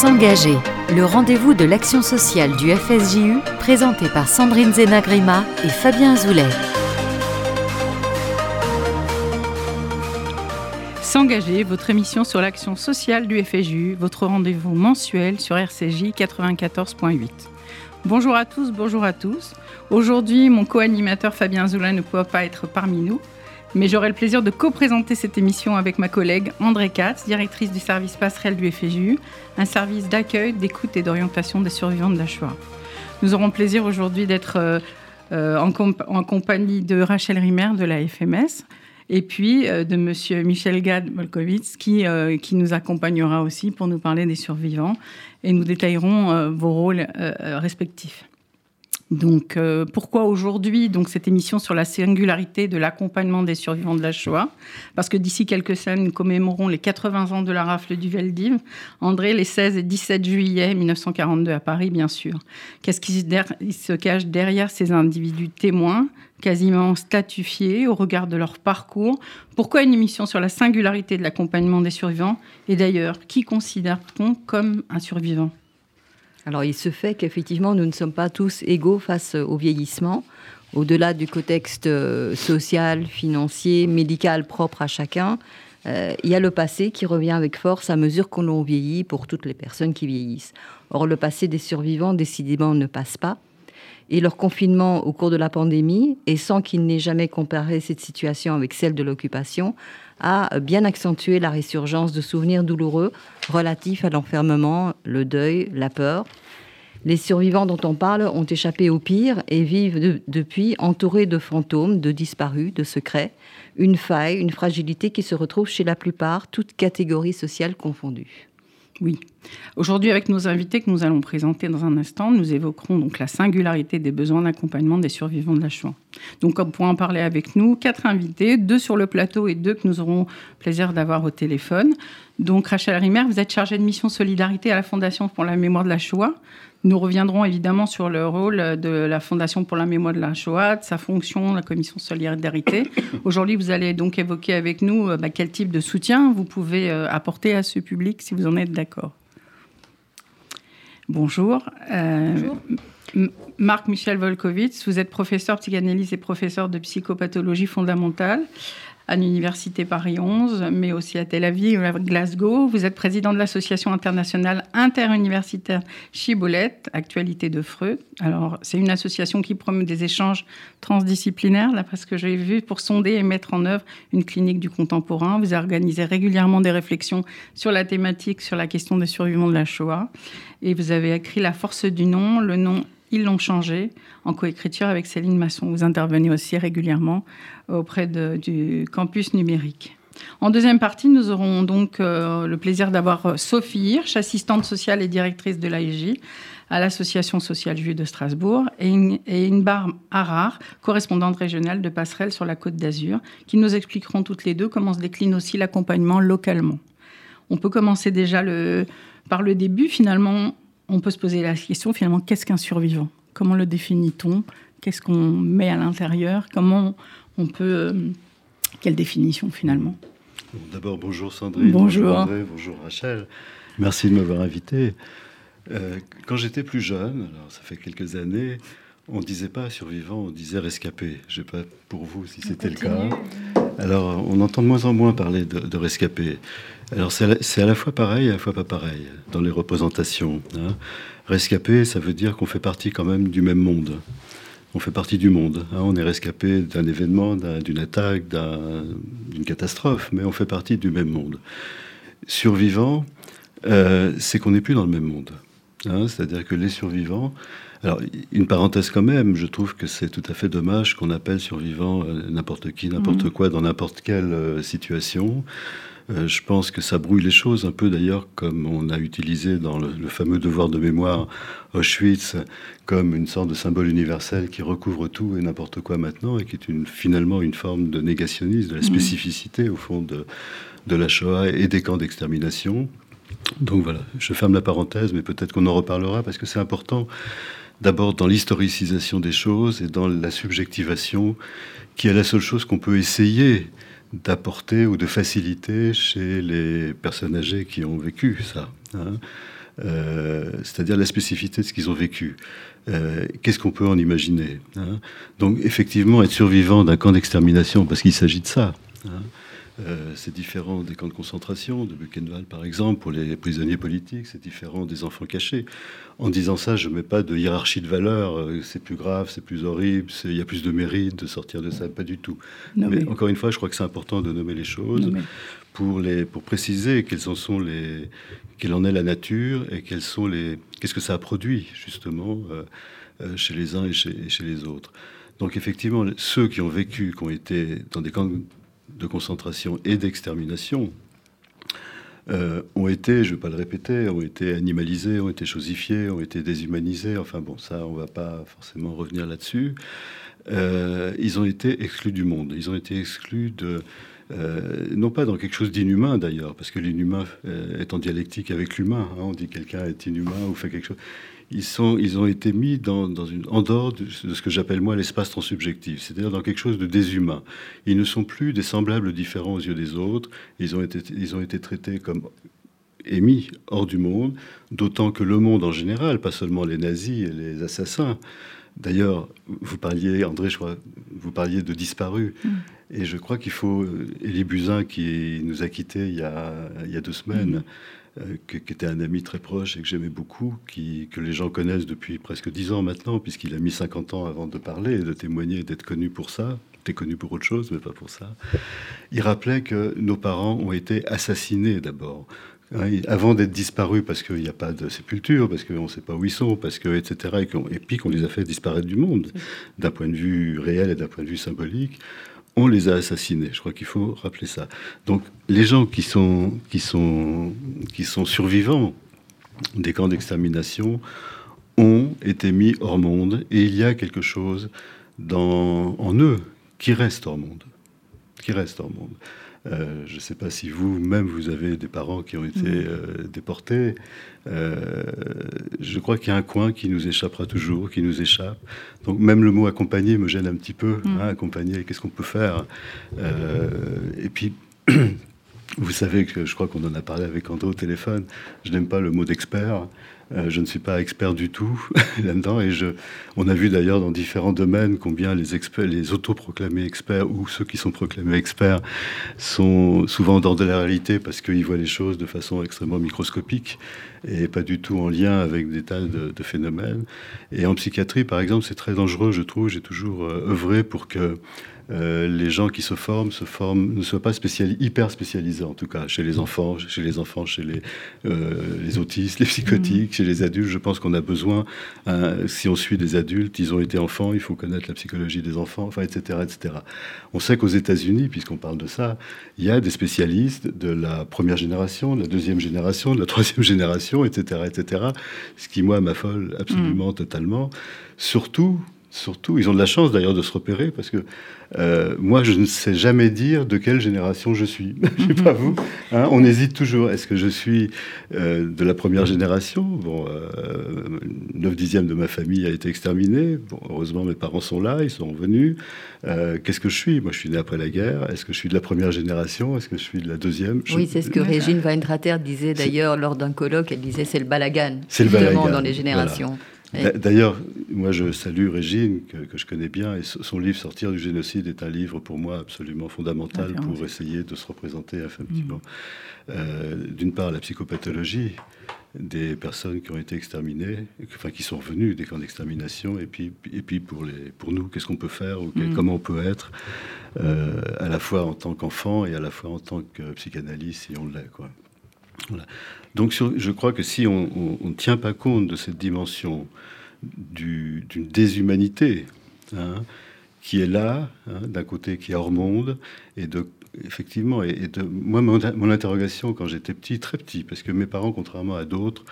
S'engager, le rendez-vous de l'action sociale du FSJU, présenté par Sandrine Zenagrima et Fabien Zoulet. S'engager, votre émission sur l'action sociale du FSJU, votre rendez-vous mensuel sur RCJ 94.8. Bonjour à tous, bonjour à tous. Aujourd'hui, mon co-animateur Fabien Zoulet ne peut pas être parmi nous mais j'aurai le plaisir de co-présenter cette émission avec ma collègue André Katz, directrice du service passerelle du FGU, un service d'accueil, d'écoute et d'orientation des survivants de la Shoah. Nous aurons le plaisir aujourd'hui d'être euh, euh, en, compagnie de Rachel Rimer de la FMS et puis euh, de Monsieur Michel Gad-Molkowitz qui, qui nous accompagnera aussi pour nous parler des survivants et nous détaillerons vos rôles respectifs. Donc, euh, pourquoi aujourd'hui donc cette émission sur la singularité de l'accompagnement des survivants de la Shoah? Parce que d'ici quelques semaines, nous commémorons les 80 ans de la rafle du Veldiv. André, les 16 et 17 juillet 1942 à Paris, bien sûr. Qu'est-ce qui se cache derrière ces individus témoins, quasiment statifiés au regard de leur parcours? Pourquoi une émission sur la singularité de l'accompagnement des survivants? Et d'ailleurs, qui considère-t-on comme un survivant? Alors il se fait qu'effectivement nous ne sommes pas tous égaux face au vieillissement. Au-delà du contexte euh, social, financier, médical propre à chacun, euh, il y a le passé qui revient avec force à mesure qu'on vieillit pour toutes les personnes qui vieillissent. Or le passé des survivants décidément ne passe pas. Et leur confinement au cours de la pandémie, et sans qu'il n'ait jamais comparé cette situation avec celle de l'occupation, a bien accentué la résurgence de souvenirs douloureux relatifs à l'enfermement, le deuil, la peur. Les survivants dont on parle ont échappé au pire et vivent depuis entourés de fantômes, de disparus, de secrets, une faille, une fragilité qui se retrouve chez la plupart, toutes catégories sociales confondues. Oui. Aujourd'hui, avec nos invités que nous allons présenter dans un instant, nous évoquerons donc la singularité des besoins d'accompagnement des survivants de la Shoah. Donc, pour en parler avec nous, quatre invités, deux sur le plateau et deux que nous aurons plaisir d'avoir au téléphone. Donc, Rachel Rimer, vous êtes chargée de mission solidarité à la Fondation pour la mémoire de la Shoah. Nous reviendrons évidemment sur le rôle de la Fondation pour la mémoire de la Shoah, de sa fonction, la commission solidarité. Aujourd'hui, vous allez donc évoquer avec nous euh, bah, quel type de soutien vous pouvez euh, apporter à ce public si vous en êtes d'accord. Bonjour. Euh, Bonjour. Marc-Michel Volkovitz, vous êtes professeur psychanalyse et professeur de psychopathologie fondamentale à l'Université Paris 11, mais aussi à Tel Aviv, à Glasgow. Vous êtes président de l'Association internationale interuniversitaire Chibolette, Actualité de Freud. Alors, c'est une association qui promeut des échanges transdisciplinaires, d'après ce que j'ai vu, pour sonder et mettre en œuvre une clinique du contemporain. Vous organisez régulièrement des réflexions sur la thématique, sur la question des survivants de la Shoah. Et vous avez écrit La force du nom, le nom ils l'ont changé en coécriture avec Céline Masson. Vous intervenez aussi régulièrement auprès du campus numérique. En deuxième partie, nous aurons donc euh, le plaisir d'avoir euh, Sophie Hirsch, assistante sociale et directrice de l'AEJ à l'Association sociale juive de Strasbourg, et, une, barre Harar, correspondante régionale de Passerelle sur la Côte d'Azur, qui nous expliqueront toutes les deux comment se décline aussi l'accompagnement localement. On peut commencer déjà par le début. Finalement, on peut se poser la question finalement, qu'est-ce qu'un survivant? Comment le définit-on? Qu'est-ce qu'on met à l'intérieur? Comment on peut... Euh, quelle définition finalement? D'abord, bonjour Sandrine. Bonjour. André, bonjour Rachel. Merci de m'avoir invité. Euh, quand j'étais plus jeune, alors ça fait quelques années, on ne disait pas survivant, on disait rescapé. Je ne sais pas pour vous si c'était le cas. Alors, on entend de moins en moins parler de, de rescapé. Alors c'est à, la fois pareil et à la fois pas pareil dans les représentations. Hein. Rescapé, ça veut dire qu'on fait partie quand même du même monde. On fait partie du monde. Hein. On est rescapé d'un événement, d'une attaque, d'une catastrophe, mais on fait partie du même monde. Survivant, euh, c'est qu'on n'est plus dans le même monde. Hein. C'est-à-dire que les survivants, alors, une parenthèse quand même, je trouve que c'est tout à fait dommage qu'on appelle survivant euh, n'importe qui, n'importe mmh. quoi, dans n'importe quelle euh, situation. Euh, je pense que ça brouille les choses un peu d'ailleurs, comme on a utilisé dans le, fameux devoir de mémoire Auschwitz comme une sorte de symbole universel qui recouvre tout et n'importe quoi maintenant et qui est une, finalement une forme de négationnisme, de la mmh. spécificité au fond de, de la Shoah et des camps d'extermination. Donc voilà, je ferme la parenthèse, mais peut-être qu'on en reparlera parce que c'est important d'abord dans l'historicisation des choses et dans la subjectivation, qui est la seule chose qu'on peut essayer d'apporter ou de faciliter chez les personnes âgées qui ont vécu ça. Hein. c'est-à-dire la spécificité de ce qu'ils ont vécu. Qu'est-ce qu'on peut en imaginer hein Donc effectivement, être survivant d'un camp d'extermination, parce qu'il s'agit de ça. Hein, euh, c'est différent des camps de concentration, de Buchenwald par exemple, pour les prisonniers politiques, c'est différent des enfants cachés. En disant ça, je ne mets pas de hiérarchie de valeurs, euh, c'est plus grave, c'est plus horrible, il y a plus de mérite de sortir de ça, pas du tout. mais, encore une fois, je crois que c'est important de nommer les choses pour, les, pour préciser quelles en sont les, quelle en est la nature et quels sont les, qu'est-ce que ça a produit justement euh, chez les uns et chez, et chez les autres. Donc effectivement, ceux qui ont vécu, qui ont été dans des camps de concentration et d'extermination euh, ont été, je ne vais pas le répéter, ont été animalisés, ont été chosifiés, ont été déshumanisés. Enfin bon, ça, on ne va pas forcément revenir là-dessus. Euh, ils ont été exclus du monde. Ils ont été exclus de... Euh, non pas dans quelque chose d'inhumain d'ailleurs, parce que l'inhumain est en dialectique avec l'humain. Hein. on dit quelqu'un est inhumain ou fait quelque chose ils, sont, ils ont été mis dans, une, en dehors de, ce que j'appelle moi l'espace transsubjectif, c'est-à-dire dans quelque chose de déshumain. Ils ne sont plus des semblables différents aux yeux des autres, ils ont été, ils ont été traités comme émis hors du monde, d'autant que le monde en général, pas seulement les nazis et les assassins, D'ailleurs, vous parliez, André, je crois, vous parliez de disparus. Mm. Et je crois qu'il faut. Élie Buzyn, qui nous a quittés il y a, il y a deux semaines, mm. Euh, qui était un ami très proche et que j'aimais beaucoup, qui, que les gens connaissent depuis presque dix ans maintenant, puisqu'il a mis 50 ans avant de parler et de témoigner et d'être connu pour ça. T'es connu pour autre chose, mais pas pour ça. Il rappelait que nos parents ont été assassinés d'abord. Hein, avant d'être disparus parce qu'il n'y a pas de sépulture, parce qu'on ne sait pas où ils sont, parce que, etc. Et, et puis qu'on les a fait disparaître du monde, d'un point de vue réel et d'un point de vue symbolique on les a assassinés. Je crois qu'il faut rappeler ça. Donc les gens qui sont, qui sont, qui sont survivants des camps d'extermination ont été mis hors monde et il y a quelque chose en eux qui reste hors monde. Qui reste hors monde. Euh, je ne sais pas si vous-même, vous avez des parents qui ont été euh, déportés. Euh, je crois qu'il y a un coin qui nous échappera toujours, qui nous échappe. Donc même le mot accompagner me gêne un petit peu. Mm. Hein, accompagner, qu'est-ce qu'on peut faire? Et puis... Vous savez que je crois qu'on en a parlé avec André au téléphone. Je n'aime pas le mot d'expert. Euh, je ne suis pas expert du tout là-dedans. Et on a vu d'ailleurs dans différents domaines combien les experts, les autoproclamés experts ou ceux qui sont proclamés experts sont souvent dans de la réalité parce qu'ils voient les choses de façon extrêmement microscopique et pas du tout en lien avec des tas de, de phénomènes. Et en psychiatrie, par exemple, c'est très dangereux, je trouve. J'ai toujours euh, œuvré pour que euh, les gens qui se forment se forment, ne soient pas hyper spécialisés, en tout cas, chez les enfants, chez les enfants, chez les, euh, les autistes, les psychotiques, mmh. chez les adultes. Je pense qu'on a besoin, hein, si on suit des adultes, ils ont été enfants, il faut connaître la psychologie des enfants, enfin, etc., etc. On sait qu'aux États-Unis, puisqu'on parle de ça, il y a des spécialistes de la première génération, de la deuxième génération, de la troisième génération, etc., etc. Ce qui, moi, m'affole absolument, mmh. totalement. Surtout surtout. Ils ont de la chance d'ailleurs de se repérer parce que euh, moi, je ne sais jamais dire de quelle génération je suis. je sais pas vous. Hein, on hésite toujours. Est-ce que je suis euh, de la première génération? Bon, euh, 9 dixièmes de ma famille a été exterminé. Bon, heureusement, mes parents sont là, ils sont revenus. Euh, qu'est-ce que je suis? Moi, je suis né après la guerre. Est-ce que je suis de la première génération? Est-ce que je suis de la deuxième? Oui, c'est ce que Régine Weintrater disait d'ailleurs lors d'un colloque. Elle disait c'est le balagan, c'est le balagan dans les générations. D'ailleurs, moi je salue Régine, que, je connais bien, et son livre Sortir du génocide est un livre pour moi absolument fondamental pour essayer de se représenter effectivement, mm. euh, d'une part, la psychopathologie des personnes qui ont été exterminées, enfin qui sont revenues des camps d'extermination, et puis, et puis pour, les, pour nous, qu'est-ce qu'on peut faire, ou mm. comment on peut être, euh, à la fois en tant qu'enfant et à la fois en tant que psychanalyste, si on l'est. Quoi. Donc je crois que si on ne tient pas compte de cette dimension d'une déshumanité hein, qui est là, hein, d'un côté qui est hors monde, et de effectivement, et, de moi mon, interrogation quand j'étais petit, très petit, parce que mes parents, contrairement à d'autres,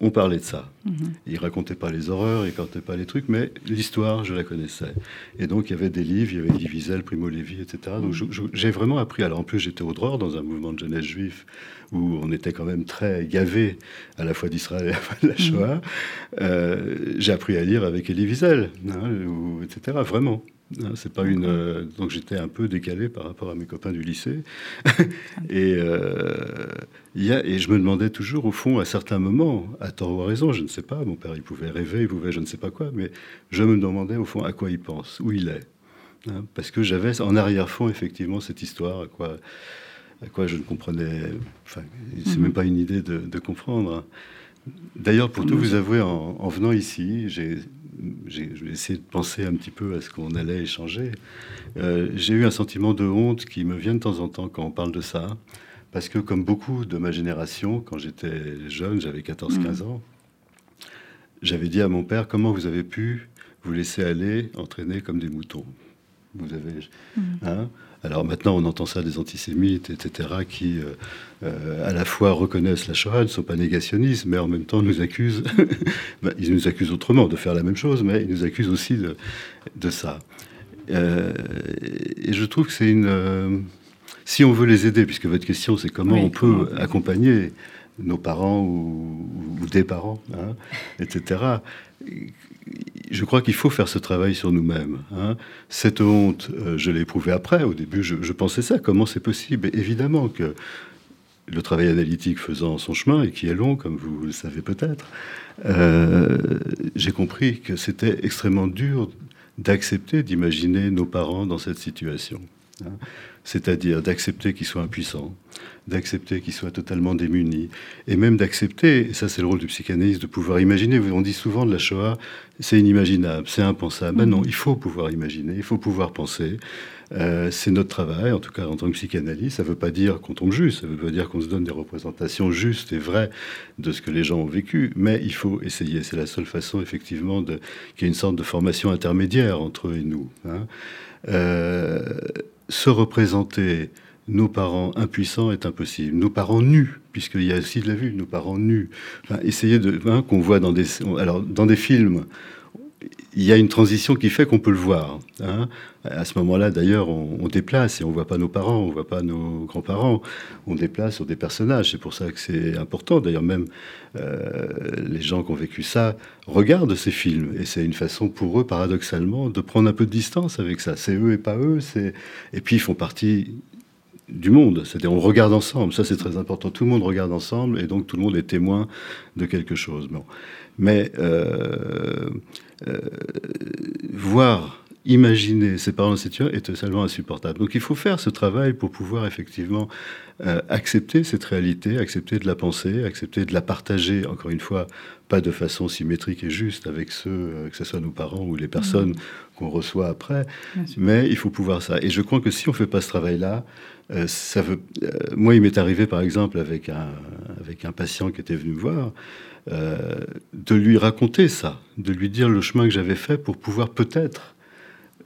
on parlait de ça. Mhm. Ils racontaient pas les horreurs, ils racontaient pas les trucs, mais l'histoire, je la connaissais. Et donc, il y avait des livres, il y avait Elie Wiesel, Primo Levi, etc. Donc, j'ai vraiment appris. Alors, en plus, j'étais au droit dans un mouvement de jeunesse juif où on était quand même très gavé à la fois d'Israël et à la fois de la mhm. Shoah. Euh, j'ai appris à lire avec Elie Wiesel, hein, etc. Vraiment. Hein, c'est pas une. Euh, donc j'étais un peu décalé par rapport à mes copains du lycée. et, euh, y a, et je me demandais toujours, au fond, à certains moments, à tort ou à raison, je ne sais pas, mon père, il pouvait rêver, il pouvait je ne sais pas quoi, mais je me demandais, au fond, à quoi il pense, où il est. Hein, parce que j'avais en arrière-fond, effectivement, cette histoire, à quoi, à quoi je ne comprenais. Enfin, c'est mhm. même pas une idée de, comprendre. Hein. D'ailleurs, pour tout vous avouer, en, en venant ici, j'ai j'ai essayé de penser un petit peu à ce qu'on allait échanger. Euh, j'ai eu un sentiment de honte qui me vient de temps en temps quand on parle de ça. Parce que comme beaucoup de ma génération, quand j'étais jeune, j'avais 14-15 ans, j'avais dit à mon père, comment vous avez pu vous laisser aller, entraîner comme des moutons? Vous avez... Mm. Hein? Alors maintenant, on entend ça des antisémites, etc., qui euh, euh, à la fois reconnaissent la Shoah, ne sont pas négationnistes, mais en même temps nous accusent, ben, ils nous accusent autrement de faire la même chose, mais ils nous accusent aussi de, ça. Euh, et je trouve que c'est une... si on veut les aider, puisque votre question c'est comment on peut accompagner nos parents ou, des parents, hein, etc je crois qu'il faut faire ce travail sur nous-mêmes. Hein. Cette honte, euh, je l'ai éprouvée après. Au début, je, pensais ça. Comment c'est possible? Évidemment que le travail analytique faisant son chemin, et qui est long, comme vous le savez peut-être, euh, j'ai compris que c'était extrêmement dur d'accepter, d'imaginer nos parents dans cette situation. Hein. C'est-à-dire d'accepter qu'ils soient impuissants, d'accepter qu'ils soient totalement démunis, et même d'accepter, et ça c'est le rôle du psychanalyste, de pouvoir imaginer. On dit souvent de la Shoah, c'est inimaginable, c'est impensable. Ben non, il faut pouvoir imaginer, il faut pouvoir penser. Euh, c'est notre travail, en tout cas en tant que psychanalyste. Ça ne veut pas dire qu'on tombe juste, ça ne veut pas dire qu'on se donne des représentations justes et vraies de ce que les gens ont vécu, mais il faut essayer. C'est la seule façon, effectivement, qu'il y ait une sorte de formation intermédiaire entre eux et nous. Hein. Euh, se représenter nos parents impuissants est impossible. Nos parents nus, puisqu'il y a aussi de la vue, nos parents nus. Enfin, essayer de. Hein, qu'on voit dans des. Alors, dans des films, il y a une transition qui fait qu'on peut le voir. Hein. À ce moment-là, d'ailleurs, on, déplace et on voit pas nos parents, on voit pas nos grands-parents. On déplace sur des personnages. C'est pour ça que c'est important. D'ailleurs, même euh, les gens qui ont vécu ça regardent ces films et c'est une façon pour eux, paradoxalement, de prendre un peu de distance avec ça. C'est eux et pas eux. Et puis ils font partie du monde. C'est-à-dire, on regarde ensemble. Ça, c'est très important. Tout le monde regarde ensemble et donc tout le monde est témoin de quelque chose. Bon. Mais euh, euh, voir, imaginer ses parents dans cette situation est totalement insupportable. Donc, il faut faire ce travail pour pouvoir effectivement euh, accepter cette réalité, accepter de la penser, accepter de la partager, encore une fois, pas de façon symétrique et juste avec ceux, que ce soit nos parents ou les personnes mmh. qu'on reçoit après, mais il faut pouvoir ça. Et je crois que si on ne fait pas ce travail-là, euh, ça veut, euh, moi, il m'est arrivé, par exemple, avec un, avec un patient qui était venu me voir, euh, de lui raconter ça, de lui dire le chemin que j'avais fait pour pouvoir peut-être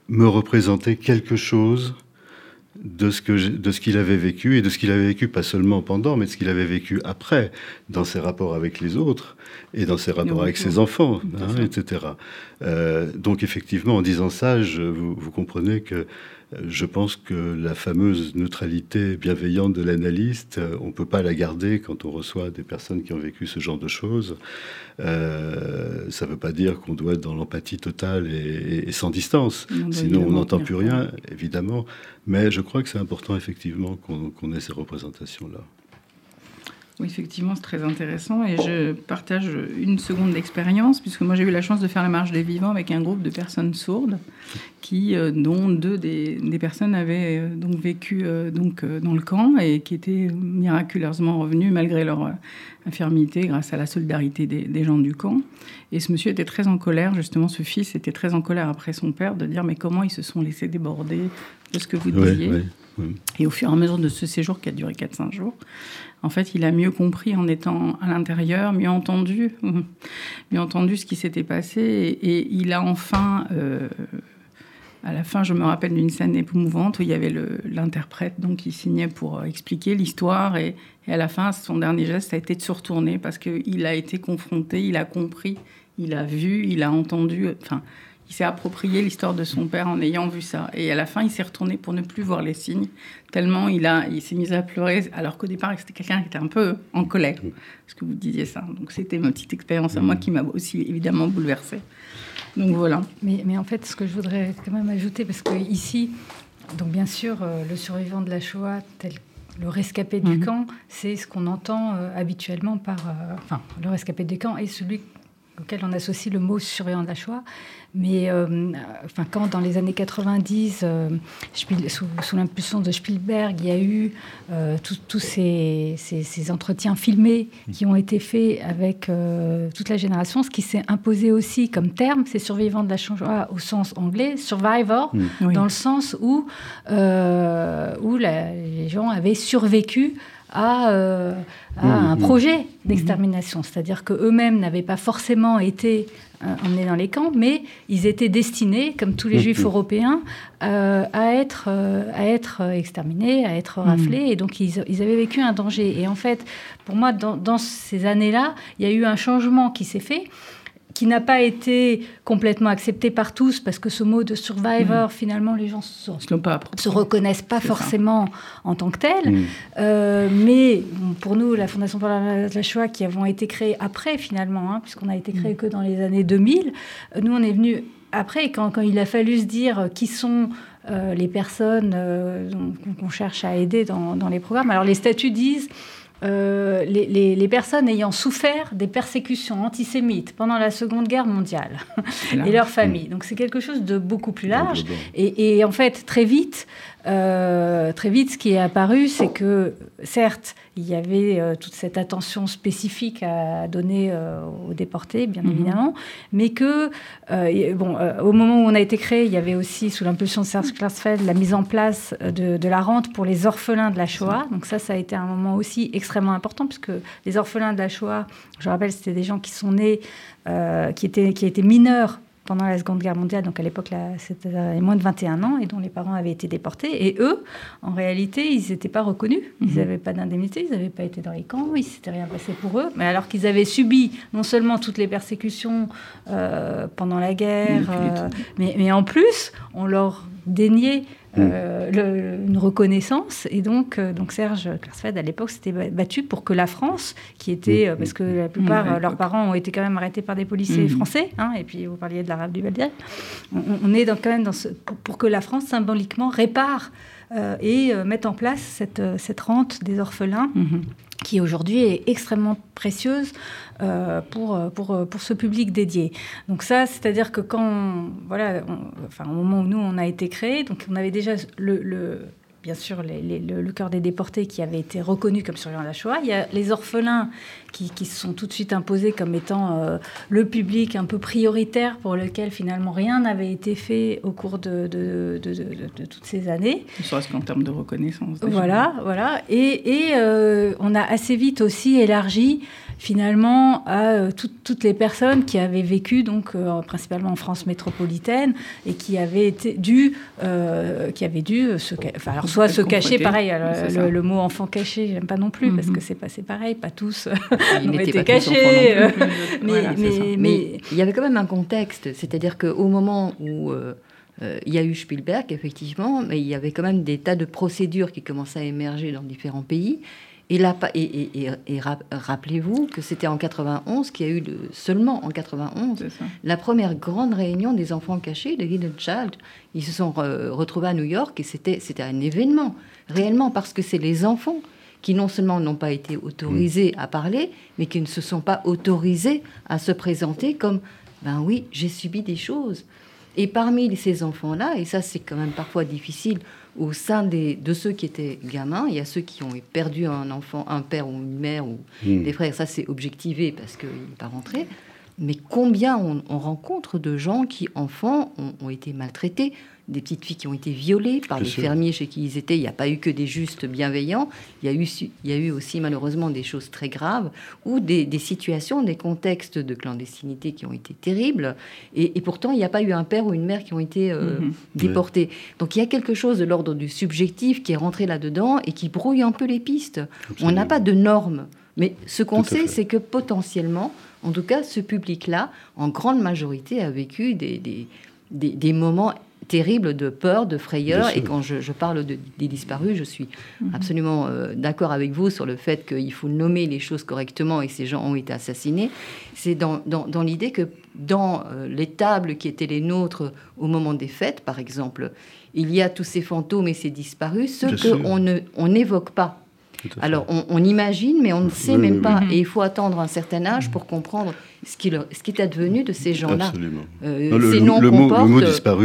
me représenter quelque chose de ce que de ce qu'il avait vécu et de ce qu'il avait vécu pas seulement pendant mais de ce qu'il avait vécu après dans ses rapports avec les autres et dans ses rapports avec ses enfants hein, etc donc effectivement en disant ça vous, vous comprenez que je pense que la fameuse neutralité bienveillante de l'analyste, euh, on ne peut pas la garder quand on reçoit des personnes qui ont vécu ce genre de choses. Euh, ça ne veut pas dire qu'on doit être dans l'empathie totale et, sans distance. Sinon, on n'entend plus rien, évidemment. Mais je crois que c'est important, effectivement, qu'on ait ces représentations-là. Oui, effectivement, c'est très intéressant et je partage une seconde d'expérience puisque moi j'ai eu la chance de faire la marche des vivants avec un groupe de personnes sourdes qui, euh, dont deux des, personnes avaient euh, donc vécu euh, donc dans le camp et qui étaient miraculeusement revenus malgré leur infirmité grâce à la solidarité des, gens du camp. Et ce monsieur était très en colère, justement, ce fils était très en colère après son père de dire mais comment ils se sont laissés déborder de ce que vous disiez? Et au fur et à mesure de ce séjour qui a duré 4-5 jours, en fait, il a mieux compris en étant à l'intérieur, mieux entendu, mieux entendu ce qui s'était passé, et, il a enfin, euh, à la fin, je me rappelle d'une scène émouvante où il y avait l'interprète donc qui signait pour euh, expliquer l'histoire, et, à la fin, son dernier geste a été de se retourner parce qu'il a été confronté, il a compris, il a vu, il a entendu, enfin, il s'est approprié l'histoire de son père en ayant vu ça. Et à la fin, il s'est retourné pour ne plus voir les signes, tellement il, a, il s'est mis à pleurer, alors qu'au départ, c'était quelqu'un qui était un peu en colère, parce que vous disiez ça. Donc c'était ma petite expérience à moi qui m'a aussi évidemment bouleversée. Donc voilà. Mais, mais en fait, ce que je voudrais quand même ajouter, parce que ici, donc bien sûr, euh, le survivant de la Shoah, tel le rescapé du mhm. camp, c'est ce qu'on entend euh, habituellement par. Euh, enfin, le rescapé du camp est celui auquel on associe le mot surveillant de la Shoah. Mais euh, enfin, quand dans les années 90, euh, sous, l'impulsion de Spielberg, il y a eu euh, tous ces, entretiens filmés qui ont été faits avec toute la génération, ce qui s'est imposé aussi comme terme, c'est survivant de la Shoah au sens anglais, survivor, mm. dans le sens où, où les gens avaient survécu à, à mmh, un mmh. projet d'extermination. C'est-à-dire qu'eux-mêmes n'avaient pas forcément été euh, emmenés dans les camps, mais ils étaient destinés, comme tous les juifs européens, euh, à, être, euh, à être exterminés, à être raflés. Et donc, ils, ils, avaient vécu un danger. Et en fait, pour moi, dans, dans ces années-là, il y a eu un changement qui s'est fait qui n'a pas été complètement accepté par tous, parce que ce mot de survivor, mm. finalement, les gens se, se reconnaissent pas forcément en tant que tel. Mm. Euh, mais pour nous, la Fondation pour la, la, Shoah, qui avons été créée après, finalement, hein, puisqu'on a été créé mm. que dans les années 2000, euh, nous, on est venu après, quand, quand, il a fallu se dire qui sont euh, les personnes qu'on cherche à aider dans, dans les programmes. Alors, les statuts disent euh, les, personnes ayant souffert des persécutions antisémites pendant la Seconde Guerre mondiale et leurs familles. Donc c'est quelque chose de beaucoup plus large. Et, en fait, très vite, euh, très vite, ce qui est apparu, c'est que certes, il y avait euh, toute cette attention spécifique à donner euh, aux déportés, bien mhm. évidemment, mais que, bon, au moment où on a été créé, il y avait aussi, sous l'impulsion de Serge Klarsfeld, la mise en place de, de, la rente pour les orphelins de la Shoah. Donc ça, ça a été un moment aussi extrêmement important, puisque les orphelins de la Shoah, je rappelle, c'était des gens qui sont nés, qui, étaient, qui étaient mineurs pendant la Seconde Guerre mondiale, donc à l'époque, c'était moins de 21 ans, et dont les parents avaient été déportés. Et eux, en réalité, ils n'étaient pas reconnus. Ils n'avaient mhm. pas d'indemnité, ils n'avaient pas été dans les camps, il ne s'était rien passé pour eux. Mais alors qu'ils avaient subi non seulement toutes les persécutions euh, pendant la guerre, euh, mais, mais, en plus, on leur déniait euh, une reconnaissance. Et donc, euh, donc Serge Klarsfeld, à l'époque, s'était battu pour que la France, qui était, euh, parce que la plupart, leurs parents ont été quand même arrêtés par des policiers français, hein, et puis vous parliez de l'arabe du Baldia, on, est quand même dans ce, pour, que la France, symboliquement, répare et mette en place cette, cette rente des orphelins. Mhm qui aujourd'hui est extrêmement précieuse euh, pour, pour, pour ce public dédié. Donc ça, c'est-à-dire que quand, voilà, enfin, au moment où nous, on a été créé, donc on avait déjà le, le bien sûr le, cœur des déportés qui avait été reconnu comme survivant de la Shoah. Il y a les orphelins qui, qui se sont tout de suite imposés comme étant euh, le public un peu prioritaire pour lequel finalement rien n'avait été fait au cours de, de, de, toutes ces années. Ne serait-ce qu'en termes de reconnaissance. Voilà, voilà. Et, et euh, on a assez vite aussi élargi finalement à euh, toutes les personnes qui avaient vécu donc principalement en France métropolitaine et qui avaient été dû qui avaient dû se enfin alors soit se cacher pareil le, mot enfant caché j'aime pas non plus parce mhm. que c'est pas pareil pas tous ont été cachés mais, mais, mais, il y avait quand même un contexte c'est-à-dire qu'au moment où il y a eu Spielberg, effectivement, mais il y avait quand même des tas de procédures qui commençaient à émerger dans différents pays. Et, et, et, rappelez-vous que c'était en 91 qu'il y a eu seulement en 91 la première grande réunion des enfants cachés, de Hidden Child. Ils se sont retrouvés à New York et c'était, c'était un événement, réellement, parce que c'est les enfants qui non seulement n'ont pas été autorisés à parler, mais qui ne se sont pas autorisés à se présenter comme, ben oui, j'ai subi des choses. Et parmi ces enfants-là, et ça c'est quand même parfois difficile au sein des, de ceux qui étaient gamins, il y a ceux qui ont perdu un enfant, un père ou une mère ou hmm. des frères. Ça, c'est objectivé parce qu'il n'est pas rentré. Mais combien on, rencontre de gens qui, enfants, ont été maltraités, des petites filles qui ont été violées par les fermiers chez qui ils étaient. Il n'y a pas eu que des justes bienveillants. Il y a eu, il y a eu aussi malheureusement des choses très graves ou des, situations, des contextes de clandestinité qui ont été terribles. Et, pourtant, il n'y a pas eu un père ou une mère qui ont été euh, mhm. déportés. Donc il y a quelque chose de l'ordre du subjectif qui est rentré là-dedans et qui brouille un peu les pistes. On n'a pas de normes. Mais ce qu'on sait, c'est que potentiellement, en tout cas, ce public-là, en grande majorité, a vécu des des, moments terribles de peur, de frayeur. Et quand je, parle de, des disparus, je suis mhm. absolument euh, d'accord avec vous sur le fait qu'il faut nommer les choses correctement et que ces gens ont été assassinés. C'est dans, dans, l'idée que dans euh, les tables qui étaient les nôtres au moment des fêtes, par exemple, il y a tous ces fantômes et ces disparus, ceux qu'on n'évoque pas alors, on, imagine, mais on ne sait même pas. Et il faut attendre un certain âge pour comprendre ce qui, ce qui est advenu de ces gens-là. Absolument. Euh, ces noms qu'on porte,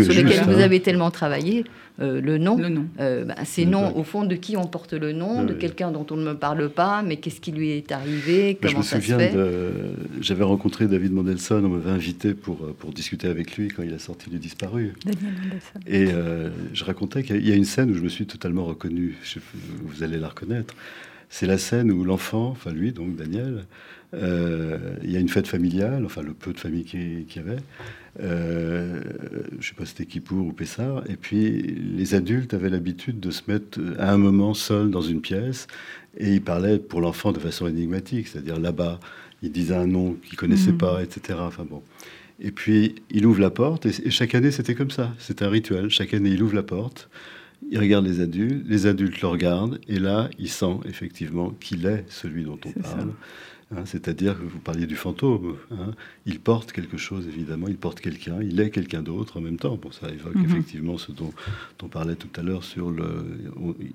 sur lesquels vous avez tellement travaillé, euh, le nom, euh, bah, ces noms, au fond, de qui on porte le nom, de quelqu'un dont on ne me parle pas, mais qu'est-ce qui lui est arrivé, comment ça se fait J'avais rencontré David Mandelson, on m'avait invité pour, pour discuter avec lui quand il a sorti du Disparu. Et je racontais qu'il y a une scène où je me suis totalement reconnu, vous allez la reconnaître. C'est la scène où l'enfant, enfin lui, donc Daniel, euh, il y a une fête familiale, enfin le peu de famille qu'il y avait. Euh, je ne sais pas si c'était Kippour ou Pessard. Et puis les adultes avaient l'habitude de se mettre à un moment seul dans une pièce et ils parlaient pour l'enfant de façon énigmatique, c'est-à-dire là-bas, il disait un nom qu'il connaissait mhm. pas, etc. Enfin bon. Et puis il ouvre la porte et, chaque année c'était comme ça. C'est un rituel. Chaque année il ouvre la porte. Il regarde les adultes, les adultes le regardent, et là, il sent effectivement qu'il est celui dont on parle. Hein, c'est-à-dire que vous parliez du fantôme. Hein, il porte quelque chose, évidemment, il porte quelqu'un, il est quelqu'un d'autre en même temps. Bon, ça évoque mhm. effectivement ce dont, on parlait tout à l'heure sur le.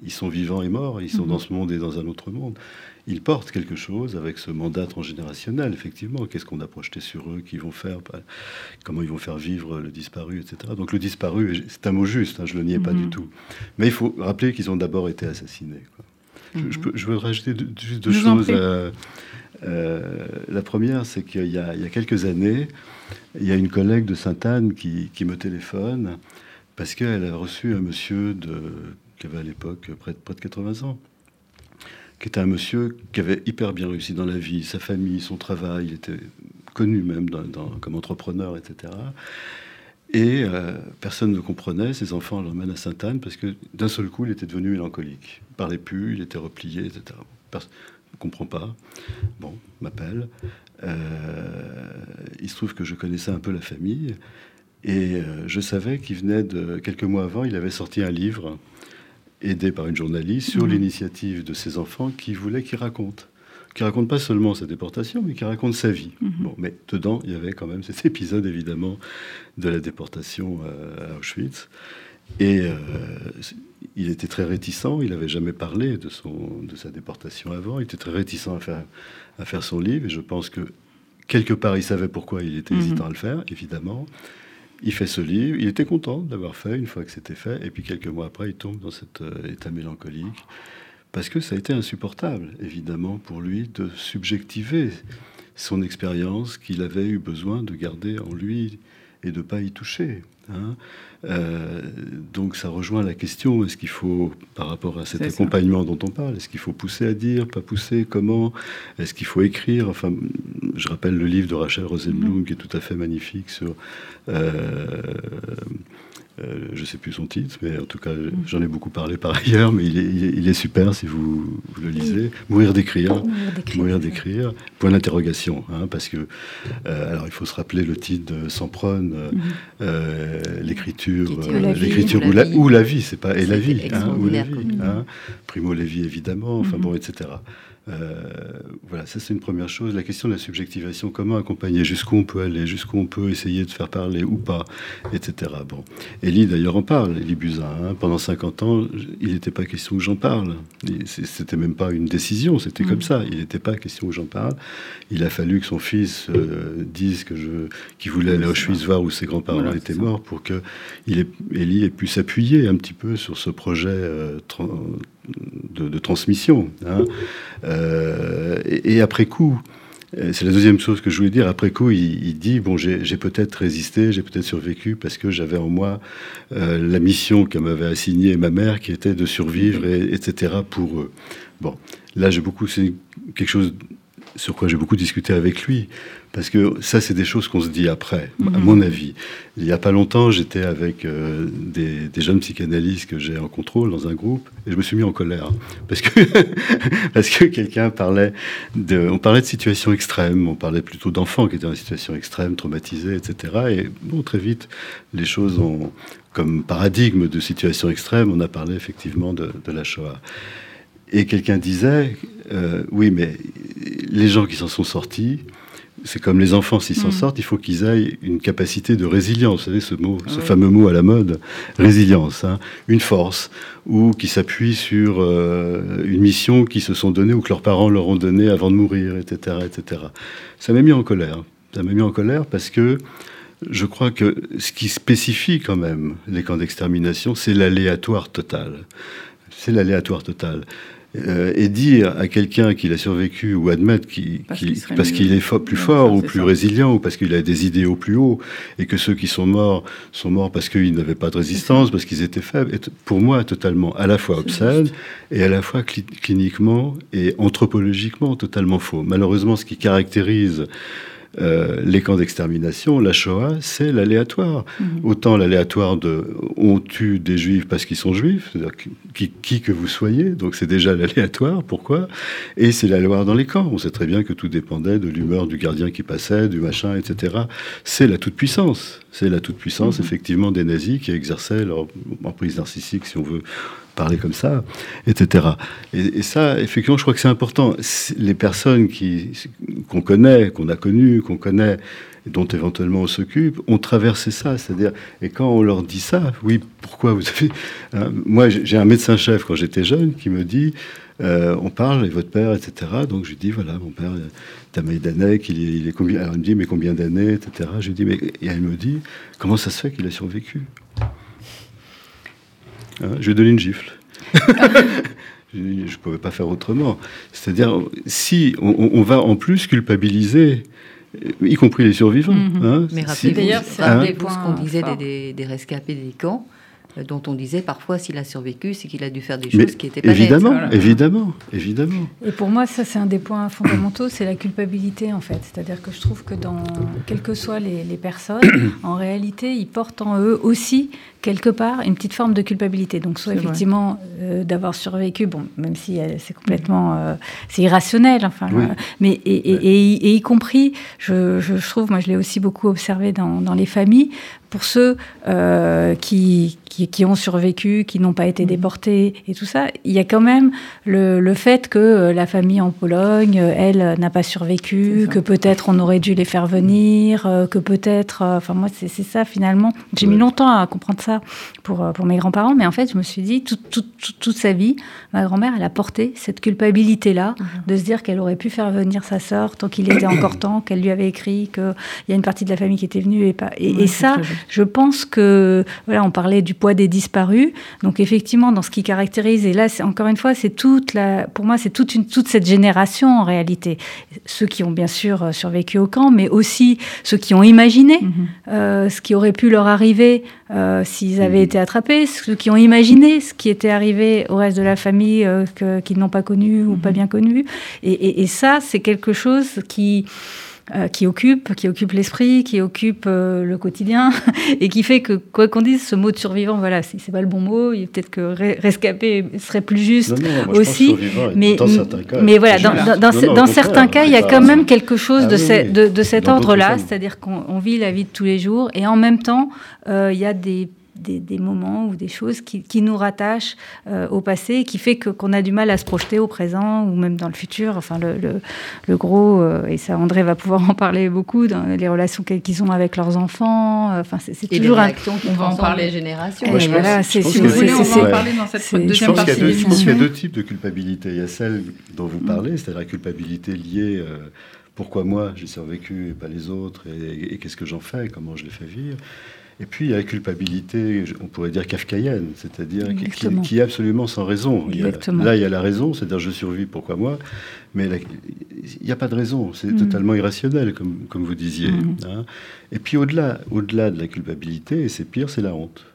ils sont vivants et morts, ils sont mhm. dans ce monde et dans un autre monde. Ils portent quelque chose avec ce mandat transgénérationnel, effectivement. Qu'est-ce qu'on a projeté sur eux, qu'ils vont faire, comment ils vont faire vivre le disparu, etc. Donc le disparu, c'est un mot juste, hein, je ne le niais pas du mhm. tout. Mais il faut rappeler qu'ils ont d'abord été assassinés. Je, je, veux rajouter juste deux choses. Euh, la première, c'est qu'il y, a quelques années, il y a une collègue de Sainte-Anne qui, me téléphone parce qu'elle a reçu un monsieur qui avait à l'époque près, près de 80 ans, qui était un monsieur qui avait hyper bien réussi dans la vie, sa famille, son travail, il était connu même comme entrepreneur, etc. Et euh, personne ne comprenait, ses enfants l'emmènent à Sainte-Anne parce que d'un seul coup, il était devenu mélancolique. Il parlait plus, il était replié, etc ne comprend pas. Bon, m'appelle. Euh, il se trouve que je connaissais un peu la famille et euh, je savais qu'il venait de quelques mois avant, il avait sorti un livre aidé par une journaliste sur mhm. l'initiative de ses enfants qui voulait qu'il raconte. Qui raconte pas seulement sa déportation, mais qui raconte sa vie. Mhm. Bon, mais dedans, il y avait quand même cet épisode, évidemment, de la déportation euh, à Auschwitz. Et il était très réticent, il n'avait jamais parlé de, son, de sa déportation avant, il était très réticent à faire, à faire son livre, et je pense que quelque part il savait pourquoi il était mhm. hésitant à le faire, évidemment. Il fait ce livre, il était content de l'avoir fait une fois que c'était fait, et puis quelques mois après, il tombe dans cet euh, état mélancolique, parce que ça a été insupportable, évidemment, pour lui de subjectiver son expérience qu'il avait eu besoin de garder en lui et de ne pas y toucher. Hein. Euh, donc ça rejoint la question, est-ce qu'il faut, par rapport à cet accompagnement dont on parle, est-ce qu'il faut pousser à dire, pas pousser, comment Est-ce qu'il faut écrire Enfin, je rappelle le livre de Rachel Rosenblum mm-hmm. qui est tout à fait magnifique sur... Euh, euh, je ne sais plus son titre, mais en tout cas, j'en ai beaucoup parlé par ailleurs, mais il est, super si vous, le lisez. Mourir d'écrire. Mourir d'écrire. Point d'interrogation, hein, parce que, euh, alors il faut se rappeler le titre de Sampron, euh, mm. l'écriture, l'écriture ou, la, ou la vie, c'est pas et la vie, hein, ou la vie. Hein. Primo Levi évidemment, enfin mm-hmm. bon, etc. Euh, voilà, ça c'est une première chose. La question de la subjectivation, comment accompagner, jusqu'où on peut aller, jusqu'où on peut essayer de faire parler ou pas, etc. Bon. Elie d'ailleurs en parle, Elie Buzyn. Hein. Pendant 50 ans, il n'était pas question que j'en parle. C'était même pas une décision, c'était comme mm. ça. Il n'était pas question que j'en parle. Il a fallu que son fils euh, dise que je, qu'il voulait aller à Auschwitz voir où ses grands-parents étaient morts pour que il ait, ait pu s'appuyer un petit peu sur ce projet euh, de, transmission. Hein. Euh, et, après coup, euh, c'est la deuxième chose que je voulais dire. Après coup, il, dit bon, j'ai peut-être résisté, j'ai peut-être survécu parce que j'avais en moi euh, la mission que m'avait assignée ma mère, qui était de survivre, et, etc. pour eux. Bon, là, j'ai beaucoup, c'est quelque chose sur quoi j'ai beaucoup discuté avec lui, parce que ça, c'est des choses qu'on se dit après, à mhm. mon avis. Il n'y a pas longtemps, j'étais avec euh, des, jeunes psychanalystes que j'ai en contrôle dans un groupe, et je me suis mis en colère, parce que, parce que quelqu'un parlait de... On parlait de situations extrêmes, on parlait plutôt d'enfants qui étaient dans une situation extrême, traumatisés, etc. Et bon, très vite, les choses ont... Comme paradigme de situation extrême, on a parlé effectivement de, de la Shoah. Et quelqu'un disait, euh, oui, mais les gens qui s'en sont sortis, c'est comme les enfants, s'ils s'en mm. sortent, il faut qu'ils aient une capacité de résilience. Vous savez, ce, mot, ce fameux mot à la mode, résilience, hein. une force, ou qui s'appuie sur euh, une mission qu'ils se sont donnée ou que leurs parents leur ont donnée avant de mourir, etc. etc. Ça m'a mis en colère. Ça m'a mis en colère parce que je crois que ce qui spécifie quand même les camps d'extermination, c'est l'aléatoire total. C'est l'aléatoire total. Euh, et dire à quelqu'un qu'il a survécu ou admettre qu'il, parce qu'il est plus fort ou plus résilient ou parce qu'il a des idéaux plus hauts et que ceux qui sont morts sont morts parce qu'ils n'avaient pas de résistance, parce qu'ils étaient faibles, est pour moi totalement à la fois obscène et à la fois cliniquement et anthropologiquement totalement faux. Malheureusement, ce qui caractérise euh, les camps d'extermination, la Shoah, c'est l'aléatoire. Mhm. Autant l'aléatoire de on tue des juifs parce qu'ils sont juifs, qui, qui, que vous soyez, donc c'est déjà l'aléatoire, pourquoi? Et c'est l'aléatoire dans les camps. On sait très bien que tout dépendait de l'humeur du gardien qui passait, du machin, etc. C'est la toute-puissance. C'est la toute-puissance, mhm. effectivement, des nazis qui exerçaient leur emprise narcissique, si on veut parler comme ça, etc. Et, ça, effectivement, je crois que c'est important. Les personnes qu'on connaît, qu'on a connues, qu'on connaît, dont éventuellement on s'occupe, ont traversé ça. C'est-à-dire, et quand on leur dit ça, oui, pourquoi vous avez. Hein, moi, j'ai un médecin-chef quand j'étais jeune qui me dit euh, on parle, et votre père, etc. Donc je lui dis voilà, mon père, Tamaï d'années, il, est combien Alors il me dit mais combien d'années, etc. Je dis mais. Et elle me dit comment ça se fait qu'il a survécu? Hein, je lui ai donné une gifle. je ne pouvais pas faire autrement. C'est-à-dire, si on, va en plus culpabiliser, y compris les survivants. Hein, Mais rappelez-vous, d'ailleurs, c'est un des points qu'on disait des, des, rescapés des camps. Euh, dont on disait parfois s'il a survécu, c'est qu'il a dû faire des choses qui étaient pas évidemment, Évidemment, évidemment. Et pour moi, ça c'est un des points fondamentaux, c'est la culpabilité en fait. C'est-à-dire que je trouve que dans quelles que soient les, personnes, en réalité, ils portent en eux aussi quelque part une petite forme de culpabilité. Donc soit effectivement euh, d'avoir survécu, bon, même si euh, c'est complètement, c'est irrationnel, enfin, mais et, y compris, je, trouve, moi je l'ai aussi beaucoup observé dans, dans les familles, pour ceux euh, qui, qui, ont survécu, qui n'ont pas été mmh. déportés et tout ça, il y a quand même le, le fait que euh, la famille en Pologne, euh, elle, n'a pas survécu, que peut-être on aurait dû les faire venir, que peut-être... Enfin, moi, c'est ça finalement. J'ai mis longtemps à comprendre ça pour, pour mes grands-parents, mais en fait, je me suis dit, toute, toute, toute sa vie, ma grand-mère, elle a porté cette culpabilité-là mmh. de se dire qu'elle aurait pu faire venir sa sœur tant qu'il était encore temps, qu'elle lui avait écrit qu'il y a une partie de la famille qui était venue et pas... Et, et ça, je pense que, voilà, on parlait du poids des disparus. Donc, effectivement, dans ce qui caractérise, et là, encore une fois, c'est toute la, pour moi, c'est toute, une, toute cette génération en réalité. Ceux qui ont bien sûr euh, survécu au camp, mais aussi ceux qui ont imaginé mhm. euh, ce qui aurait pu leur arriver euh, s'ils avaient mhm. été attrapés, ceux qui ont imaginé ce qui était arrivé au reste de la famille qu'ils n'ont pas connu ou pas mhm. bien connu. et ça, c'est quelque chose qui euh, qui occupe, qui occupe l'esprit, qui occupe euh, le quotidien, et qui fait que quoi qu'on dise, ce mot de survivant, voilà, c'est pas le bon mot. Peut-être que rescapé serait plus juste aussi. Mais, dans certains cas, mais voilà, dans, certains cas, il y a quand même quelque chose de, ah de, de, cet ordre-là, c'est-à-dire qu'on vit la vie de tous les jours, et en même temps, euh, il y a des des, moments ou des choses qui, nous rattachent euh, au passé et qui fait qu'on a du mal à se projeter au présent ou même dans le futur. Enfin, le, le, gros, euh, et ça, André va pouvoir en parler beaucoup, dans les relations qu'ils ont avec leurs enfants. Euh, enfin, c'est toujours un... On va en parler génération. Et voilà, c'est si vous voulez, on va en parler dans cette deuxième partie de Je pense qu'il y a deux types de culpabilité. Il y a celle dont vous parlez, c'est-à-dire la culpabilité liée pourquoi moi j'ai survécu et pas les autres, et, et qu'est-ce que j'en fais, comment je les fais vivre. Et puis il y a la culpabilité, on pourrait dire kafkaïenne, c'est-à-dire qui, est absolument sans raison. là, il y a la raison, c'est-à-dire je survis, pourquoi moi? Mais il n'y a pas de raison, c'est mm. totalement irrationnel, comme, comme vous disiez. Mm. Hein. Et puis au-delà au -delà de la culpabilité, et c'est pire, c'est la honte.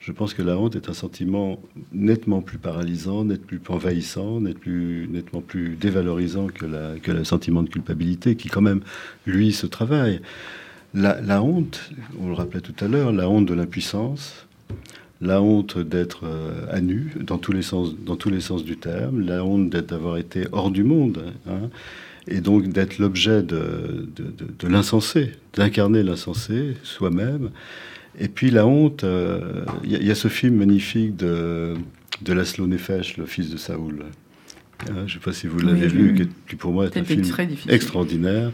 Je pense que la honte est un sentiment nettement plus paralysant, nettement plus envahissant, nettement plus dévalorisant que, la, que le sentiment de culpabilité qui quand même, lui, se travaille. La, la honte, on le rappelait tout à l'heure, la honte de l'impuissance, la honte d'être euh, à nu dans tous les sens, dans tous les sens du terme, la honte d'avoir été hors du monde, hein, et donc d'être l'objet de, de, l'insensé, d'incarner l'insensé soi-même. Et puis la honte, il euh, y, a ce film magnifique de, de Laszlo Nefesh, le fils de Saoul. Hein, je ne sais pas si vous l'avez vu, qui, pour moi est un film extraordinaire.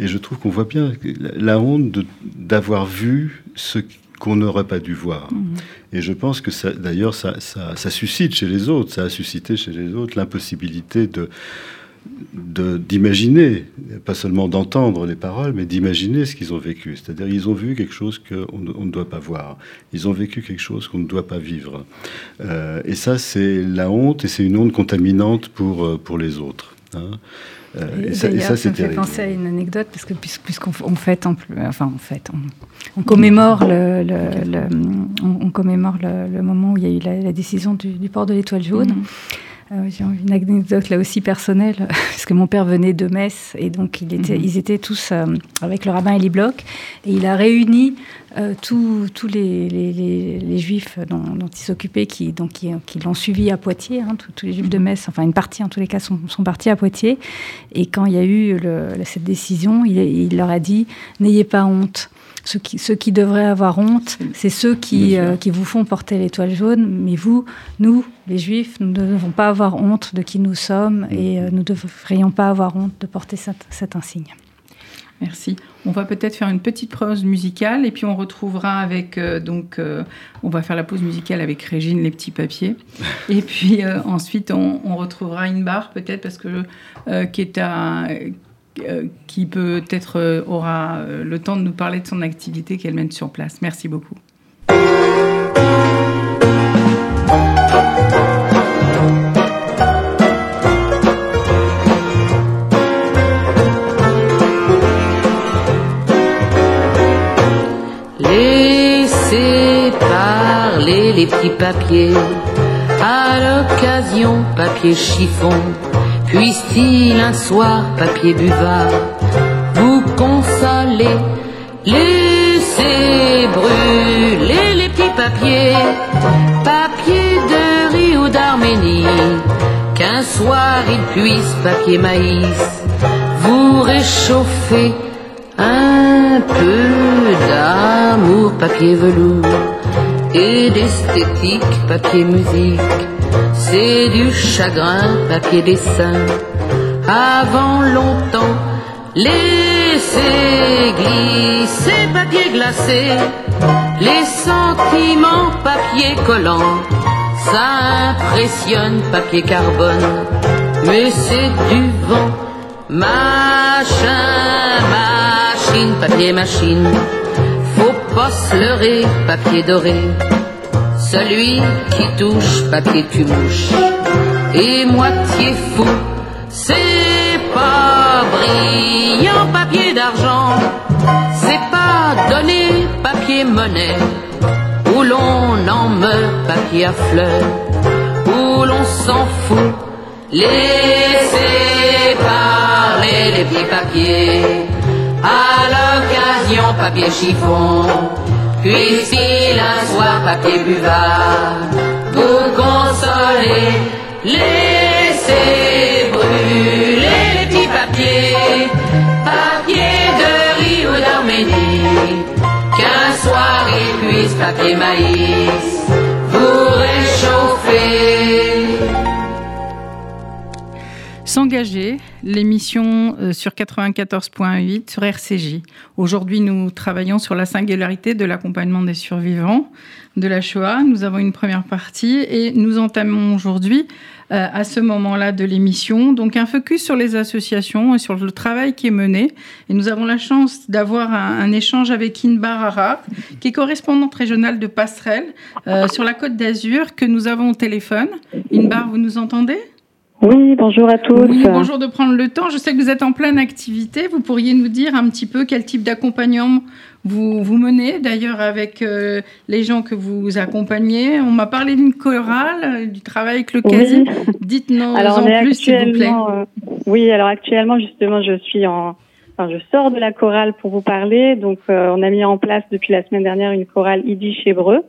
Et je trouve qu'on voit bien la honte d'avoir vu ce qu'on n'aurait pas dû voir. Mhm. Et je pense que d'ailleurs, ça, ça, suscite chez les autres, ça a suscité chez les autres l'impossibilité de d'imaginer, pas seulement d'entendre les paroles, mais d'imaginer ce qu'ils ont vécu. C'est-à-dire ils ont vu quelque chose qu'on on ne doit pas voir. Ils ont vécu quelque chose qu'on ne doit pas vivre. Euh, et ça, c'est la honte, et c'est une honte contaminante pour, euh, pour les autres. Hein. Euh, et, ça, ça, me fait penser à une anecdote parce que puisqu'on on fête, enfin on fête, on, commémore le, on, commémore le, moment où il y a eu la, décision du, port de l'étoile jaune. Mm. Euh, j'ai une anecdote là aussi personnelle, parce que mon père venait de Metz, et donc il était, mhm. ils étaient tous euh, avec le rabbin Eli Bloch, et il a réuni euh, tous, les, les, juifs dont, il s'occupait, qui, donc, qui, l'ont suivi à Poitiers, hein, tous, les juifs de mhm. Metz, enfin une partie en tous les cas sont, sont partis à Poitiers, et quand il y a eu cette décision, il, il leur a dit, n'ayez pas honte. Ceux qui, ceux qui devraient avoir honte, c'est ceux qui, euh, qui vous font porter l'étoile jaune. Mais vous, nous, les Juifs, nous ne devons pas avoir honte de qui nous sommes et euh, nous ne devrions pas avoir honte de porter cet, insigne. Merci. On va peut-être faire une petite pause musicale et puis on retrouvera avec euh, donc on va faire la pause musicale avec Régine les petits papiers et puis ensuite on, on, retrouvera une barre peut-être parce que qui est à qui peut-être euh, aura euh, le temps de nous parler de son activité qu'elle mène sur place. Merci beaucoup. Laissez parler les petits papiers, à l'occasion papier chiffon Puisse-t-il un soir, papier buvard, vous consoler Laissez brûler les petits papiers, papier de riz ou d'Arménie, qu'un soir il puisse, papier maïs, vous réchauffer un peu d'amour, papier velours, et d'esthétique, papier musique c'est du chagrin, papier dessin. Avant longtemps, laissez glisser papier glacé, les sentiments papier collant. Ça impressionne papier carbone, mais c'est du vent. Machin, machine, papier machine, faut pas se leurrer, papier doré celui qui touche papier tu mouche et moitié fou. C'est pas brillant papier d'argent, c'est pas donner papier monnaie, où l'on en meurt papier à fleurs, où l'on s'en fout. Laissez parler les petits papiers, à l'occasion papier chiffon Puisse-t-il un soir, papier buvard, vous consoler, laissez brûler les petits papiers, papier de riz ou d'Arménie, qu'un soir il puisse, papier maïs, S'engager, l'émission euh, sur 94.8 sur RCJ. Aujourd'hui, nous travaillons sur la singularité de l'accompagnement des survivants de la Shoah. Nous avons une première partie et nous entamons aujourd'hui, euh, à ce moment-là de l'émission, donc un focus sur les associations et sur le travail qui est mené. Et nous avons la chance d'avoir un, échange avec Inbar Ara, qui est correspondante régionale de Passerelle euh, sur la Côte d'Azur, que nous avons au téléphone. Inbar, vous nous entendez? Oui, bonjour à tous. Oui, bonjour de prendre le temps. Je sais que vous êtes en pleine activité. Vous pourriez nous dire un petit peu quel type d'accompagnement vous, vous menez, d'ailleurs avec euh, les gens que vous accompagnez. On m'a parlé d'une chorale, euh, du travail avec le quasi. Dites-nous en plus, s'il vous plaît. Euh, oui, alors actuellement, justement, je suis en... Enfin, je sors de la chorale pour vous parler. Donc, on a mis en place depuis la semaine dernière une chorale Yiddish hébreu.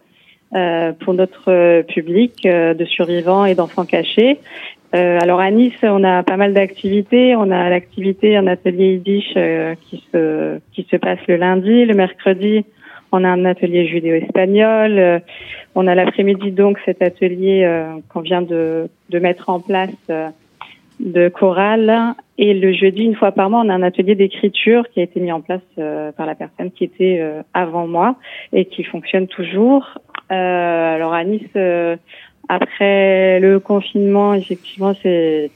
pour notre public de survivants et d'enfants cachés. Euh, alors à Nice, on a pas mal d'activités. On a l'activité, un atelier Yiddish euh, qui se qui se passe le lundi, le mercredi. On a un atelier judéo-espagnol. Euh, on a l'après-midi donc cet atelier qu'on vient de, de mettre en place de chorale. Et le jeudi, une fois par mois, on a un atelier d'écriture qui a été mis en place par la personne qui était avant moi et qui fonctionne toujours. alors à Nice, après le confinement, effectivement, c'est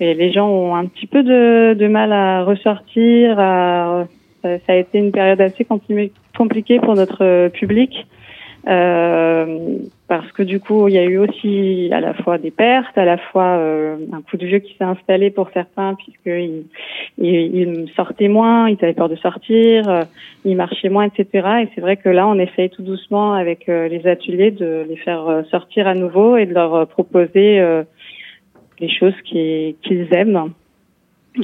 les gens ont un petit peu de, de mal à ressortir. À, ça a été une période assez compliquée pour notre public. Euh, parce que du coup, il y a eu aussi à la fois des pertes, à la fois euh, un coup de vieux qui s'est installé pour certains, puisqu'ils ils, sortaient moins, ils avaient peur de sortir, euh, ils marchaient moins, etc. Et c'est vrai que là, on essaye tout doucement avec euh, les ateliers de les faire sortir à nouveau et de leur proposer les choses qu'ils aiment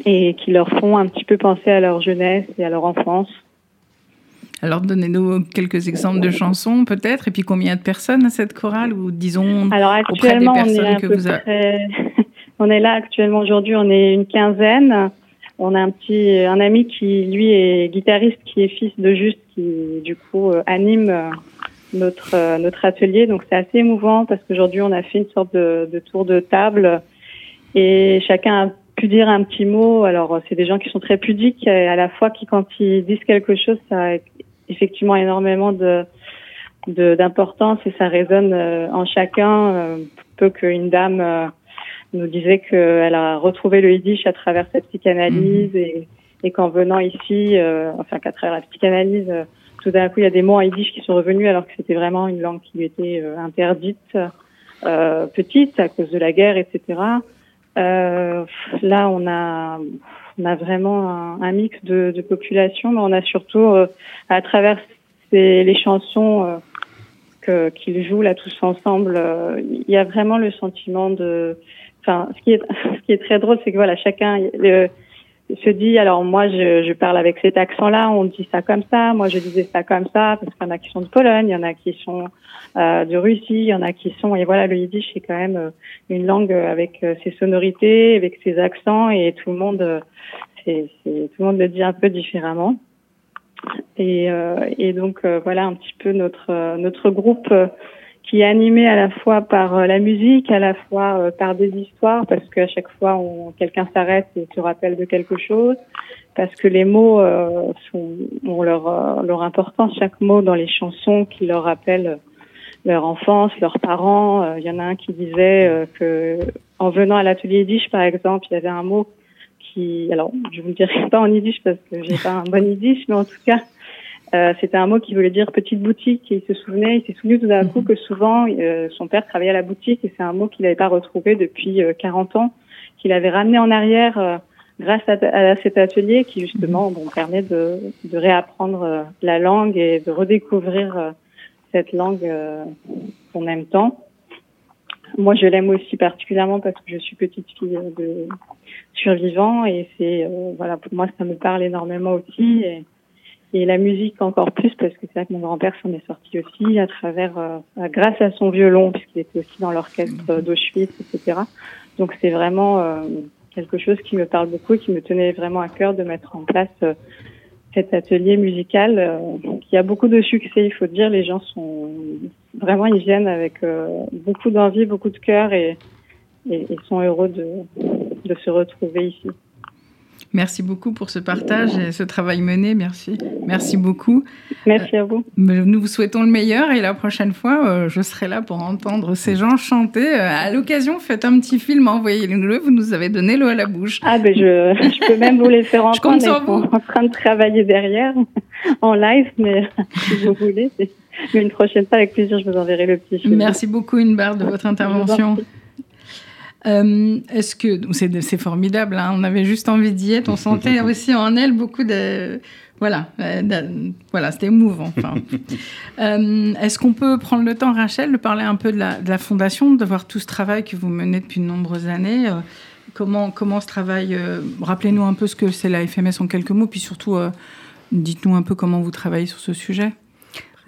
et qui leur font un petit peu penser à leur jeunesse et à leur enfance. Alors, donnez-nous quelques exemples de chansons, peut-être, et puis combien de personnes à cette chorale, ou disons Alors, actuellement, auprès des personnes on est que vous avez... on est là actuellement aujourd'hui, on est une quinzaine. On a un petit, un ami qui, lui, est guitariste, qui est fils de Juste, qui, du coup, euh, anime euh, notre, euh, notre atelier. Donc, c'est assez émouvant parce qu'aujourd'hui, on a fait une sorte de, de tour de table et chacun a pu dire un petit mot. Alors, c'est des gens qui sont très pudiques et à la fois qui, quand ils disent quelque chose, ça effectivement énormément de d'importance et ça résonne euh, en chacun. Euh, peu qu'une dame euh, nous disait qu'elle a retrouvé le yiddish à travers sa psychanalyse mhm. et, et qu'en venant ici, enfin qu'à travers la psychanalyse, tout d'un coup il y a des mots en yiddish qui sont revenus alors que c'était vraiment une langue qui lui était interdite petite à cause de la guerre, etc. là, on a on a vraiment un, mix de, de population, mais on a surtout, euh, à travers les chansons euh, qu'ils jouent là tous ensemble, euh, il y a vraiment le sentiment de. Enfin, ce qui est, ce qui est très drôle, c'est que voilà, chacun se dit alors moi je, je parle avec cet accent-là, on dit ça comme ça, moi je disais ça comme ça, parce qu'il y en a qui sont de Pologne, il y en a qui sont euh, de Russie, il y en a qui sont et voilà le yiddish c'est quand même une langue avec ses sonorités, avec ses accents et tout le monde c'est, tout le monde le dit un peu différemment. Et, euh, et donc euh, voilà un petit peu notre euh, notre groupe euh, qui est animé à la fois par la musique, à la fois par des histoires, parce qu'à chaque fois on, quelqu'un s'arrête et se rappelle de quelque chose, parce que les mots sont, ont leur, leur importance, chaque mot dans les chansons qui leur rappelle leur enfance, leurs parents. Il y en a un qui disait que en venant à l'atelier Dish, par exemple, il y avait un mot alors je vous dirai pas en yiddish parce que j'ai pas un bon yiddish, mais en tout cas, euh, c'était un mot qui voulait dire petite boutique. Et il se souvenait, il s'est souvenu tout d'un coup mhm. que souvent euh, son père travaillait à la boutique et c'est un mot qu'il n'avait pas retrouvé depuis 40 euh, ans, qu'il avait ramené en arrière euh, grâce à, à, cet atelier qui justement mhm. bon, permet de, de réapprendre la langue et de redécouvrir cette langue qu'on aime tant. Moi, je l'aime aussi particulièrement parce que je suis petite fille de survivants et c'est euh, voilà pour moi ça me parle énormément aussi et, et la musique encore plus parce que c'est vrai que mon grand-père s'en est sorti aussi à travers euh, grâce à son violon puisqu'il était aussi dans l'orchestre d'Auschwitz etc. Donc c'est vraiment euh, quelque chose qui me parle beaucoup et qui me tenait vraiment à cœur de mettre en place cet atelier musical euh, qui a beaucoup de succès, il faut dire. Les gens sont vraiment, ils viennent avec euh, beaucoup d'envie, beaucoup de cœur et, et, et sont heureux de, de se retrouver ici. Merci beaucoup pour ce partage et ce travail mené. Merci. Merci beaucoup. Merci à vous. Nous vous souhaitons le meilleur et la prochaine fois, euh, je serai là pour entendre ces gens chanter. Euh, à l'occasion, faites un petit film, envoyez-le. Vous nous avez donné l'eau à la bouche. Ah, ben je, je peux même vous les faire entendre. je compte sur vous. en train de travailler derrière en live, mais si vous voulez. Mais une prochaine fois, avec plaisir, je vous enverrai le petit film. Merci beaucoup, Inbar, de votre intervention. Est-ce que c'est formidable hein, On avait juste envie d'y être. On sentait aussi en elle beaucoup de voilà, voilà, c'était émouvant. Est-ce qu'on peut prendre le temps, Rachel, de parler un peu de la, de la, fondation, de voir tout ce travail que vous menez depuis de nombreuses années Comment, comment ce travail Rappelez-nous un peu ce que c'est la FMS en quelques mots, puis surtout, dites-nous un peu comment vous travaillez sur ce sujet.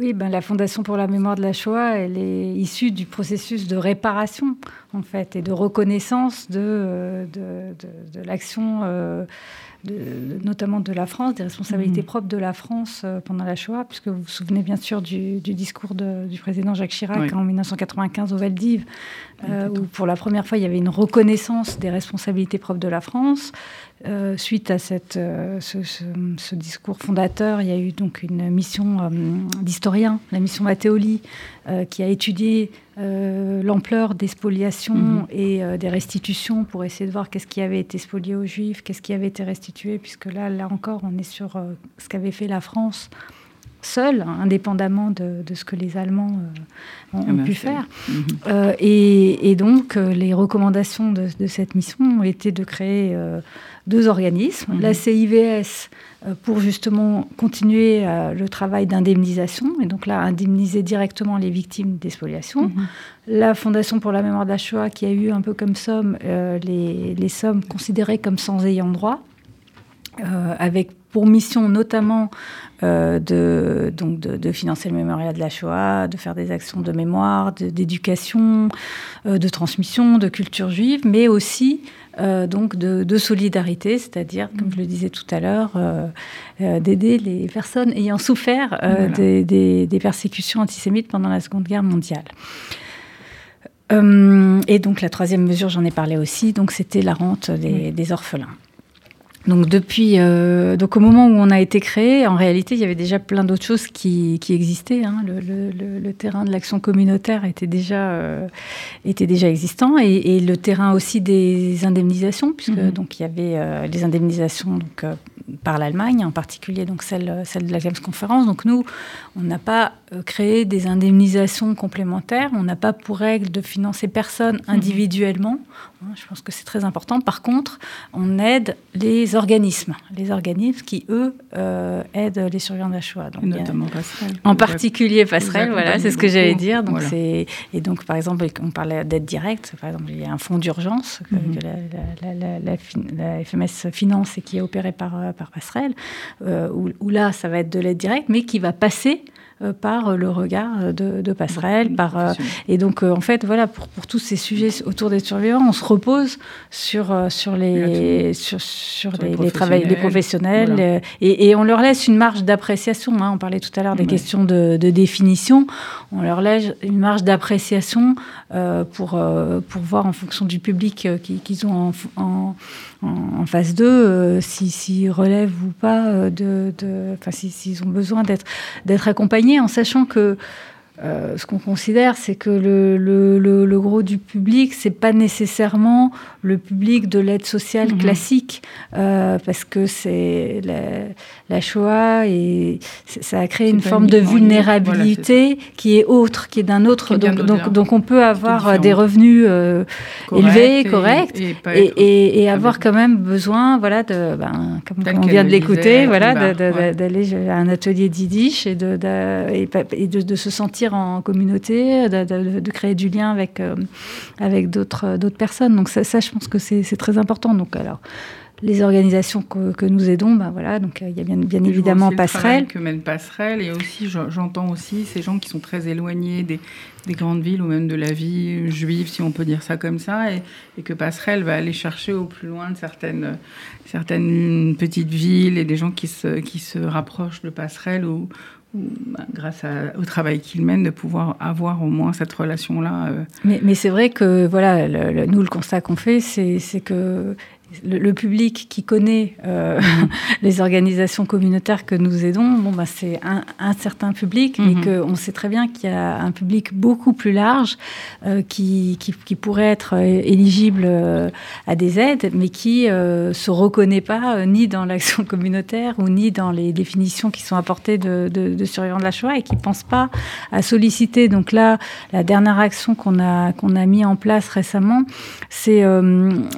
Oui, ben, la Fondation pour la mémoire de la Shoah, elle est issue du processus de réparation, en fait, et de reconnaissance de, euh, de, de, l'action, euh, notamment de la France, des responsabilités mmh. propres de la France euh, pendant la Shoah, puisque vous vous souvenez bien sûr du, discours du président Jacques Chirac en 1995 au Valdiv, où pour la première fois il y avait une reconnaissance des responsabilités propres de la France. Euh, suite à cette, euh, ce, discours fondateur, il y a eu donc une mission euh, d'historien, la mission Matteoli, qui a étudié l'ampleur des spoliations mhm. et des restitutions pour essayer de voir qu'est-ce qui avait été spolié aux Juifs, qu'est-ce qui avait été restitué, puisque là, là encore, on est sur ce qu'avait fait la France hein, indépendamment de, ce que les Allemands ont, ah bah, pu faire. Mhm. et, donc, les recommandations de, de, cette mission ont été de créer deux organismes, mhm. la CIVS euh, pour justement continuer euh, le travail d'indemnisation, et donc là, indemniser directement les victimes des spoliations. Mhm. La Fondation pour la mémoire de la Shoah qui a eu un peu comme somme euh, les, les, sommes considérées comme sans ayant droit, avec pour mission notamment de, donc de, financer le mémorial de la Shoah, de faire des actions de mémoire, d'éducation, de, transmission, de culture juive, mais aussi euh, donc de, solidarité, c'est-à-dire, comme je le disais tout à l'heure, euh, euh, d'aider les personnes ayant souffert des, persécutions antisémites pendant la Seconde Guerre mondiale. et donc la troisième mesure, j'en ai parlé aussi, donc c'était la rente des orphelins. Donc depuis, euh, donc au moment où on a été créé, en réalité, il y avait déjà plein d'autres choses qui, qui existaient. Hein. Le, le, le, terrain de l'action communautaire était déjà euh, était déjà existant et, et, le terrain aussi des indemnisations, puisque mhm. donc il y avait euh, les indemnisations donc par l'Allemagne, en particulier donc celle celle de la Games Conférence. Donc nous, on n'a pas créé des indemnisations complémentaires. On n'a pas pour règle de financer personne mhm. individuellement. Je pense que c'est très important. Par contre, on aide les organismes, les organismes qui, eux, euh, aident les survivants de la Shoah. Donc, notamment Passerelle. En particulier Passerelle, voilà, c'est ce que j'allais dire. Donc, Et donc, par exemple, on parlait d'aide directe. Par exemple, il y a un fonds d'urgence que, mhm. la, FMS finance et qui est opéré par, euh, par Passerelle, euh, où, là, ça va être de l'aide directe, mais qui va passer euh, par le regard de, de passerelle. Par, euh, et donc, euh, en fait, voilà, pour, pour, tous ces sujets autour des survivants, on se repose sur, sur, les, sur, sur, les, les, professionnels, les professionnels et, et, on leur laisse une marge d'appréciation. Hein. On parlait tout à l'heure des questions de, de, définition. On leur laisse une marge d'appréciation pour, pour voir en fonction du public qu'ils ont en, en en, phase 2, euh, s'ils relèvent ou pas, euh, de, enfin, s'ils ont besoin d'être accompagnés, en sachant que euh, ce qu'on considère, c'est que le, gros du public, c'est pas nécessairement le public de l'aide sociale mhm. classique, euh, parce que c'est la, la, Shoah et ça a créé une forme de vulnérabilité qui est autre, qui est d'un autre. Donc, donc, donc, on peut avoir des revenus euh, élevés, corrects, et, et, avoir quand même besoin, voilà, de, ben, comme, on vient de l'écouter, voilà, d'aller à un atelier d'Yiddish et de, et de, de se sentir en communauté, de, créer du lien avec, euh, avec d'autres, personnes. Donc ça, je pense que c'est, très important. Donc alors, les organisations que, nous aidons, ben voilà, donc euh, il y a bien, bien évidemment Passerelle. que mène Passerelle, et aussi j'entends aussi ces gens qui sont très éloignés des, des, grandes villes ou même de la vie juive, si on peut dire ça comme ça, et, et, que Passerelle va aller chercher au plus loin de certaines, certaines petites villes et des gens qui se, qui se rapprochent de Passerelle ou, bah, grâce au travail qu'il mène, de pouvoir avoir au moins cette relation-là. Euh. Mais, mais c'est vrai que voilà, nous, le constat qu'on fait, c'est que le, public qui connaît euh, les organisations communautaires que nous aidons, bon, bah, c'est un, certain public, mais mhm. qu'on sait très bien qu'il y a un public beaucoup plus large euh, qui, qui, pourrait être éligible à des aides, mais qui ne se reconnaît pas ni dans l'action communautaire ou ni dans les définitions qui sont apportées de, de, survivants de la Shoah et qui ne pensent pas à solliciter. Donc là, la dernière action qu'on a, qu'on a mis en place récemment, c'est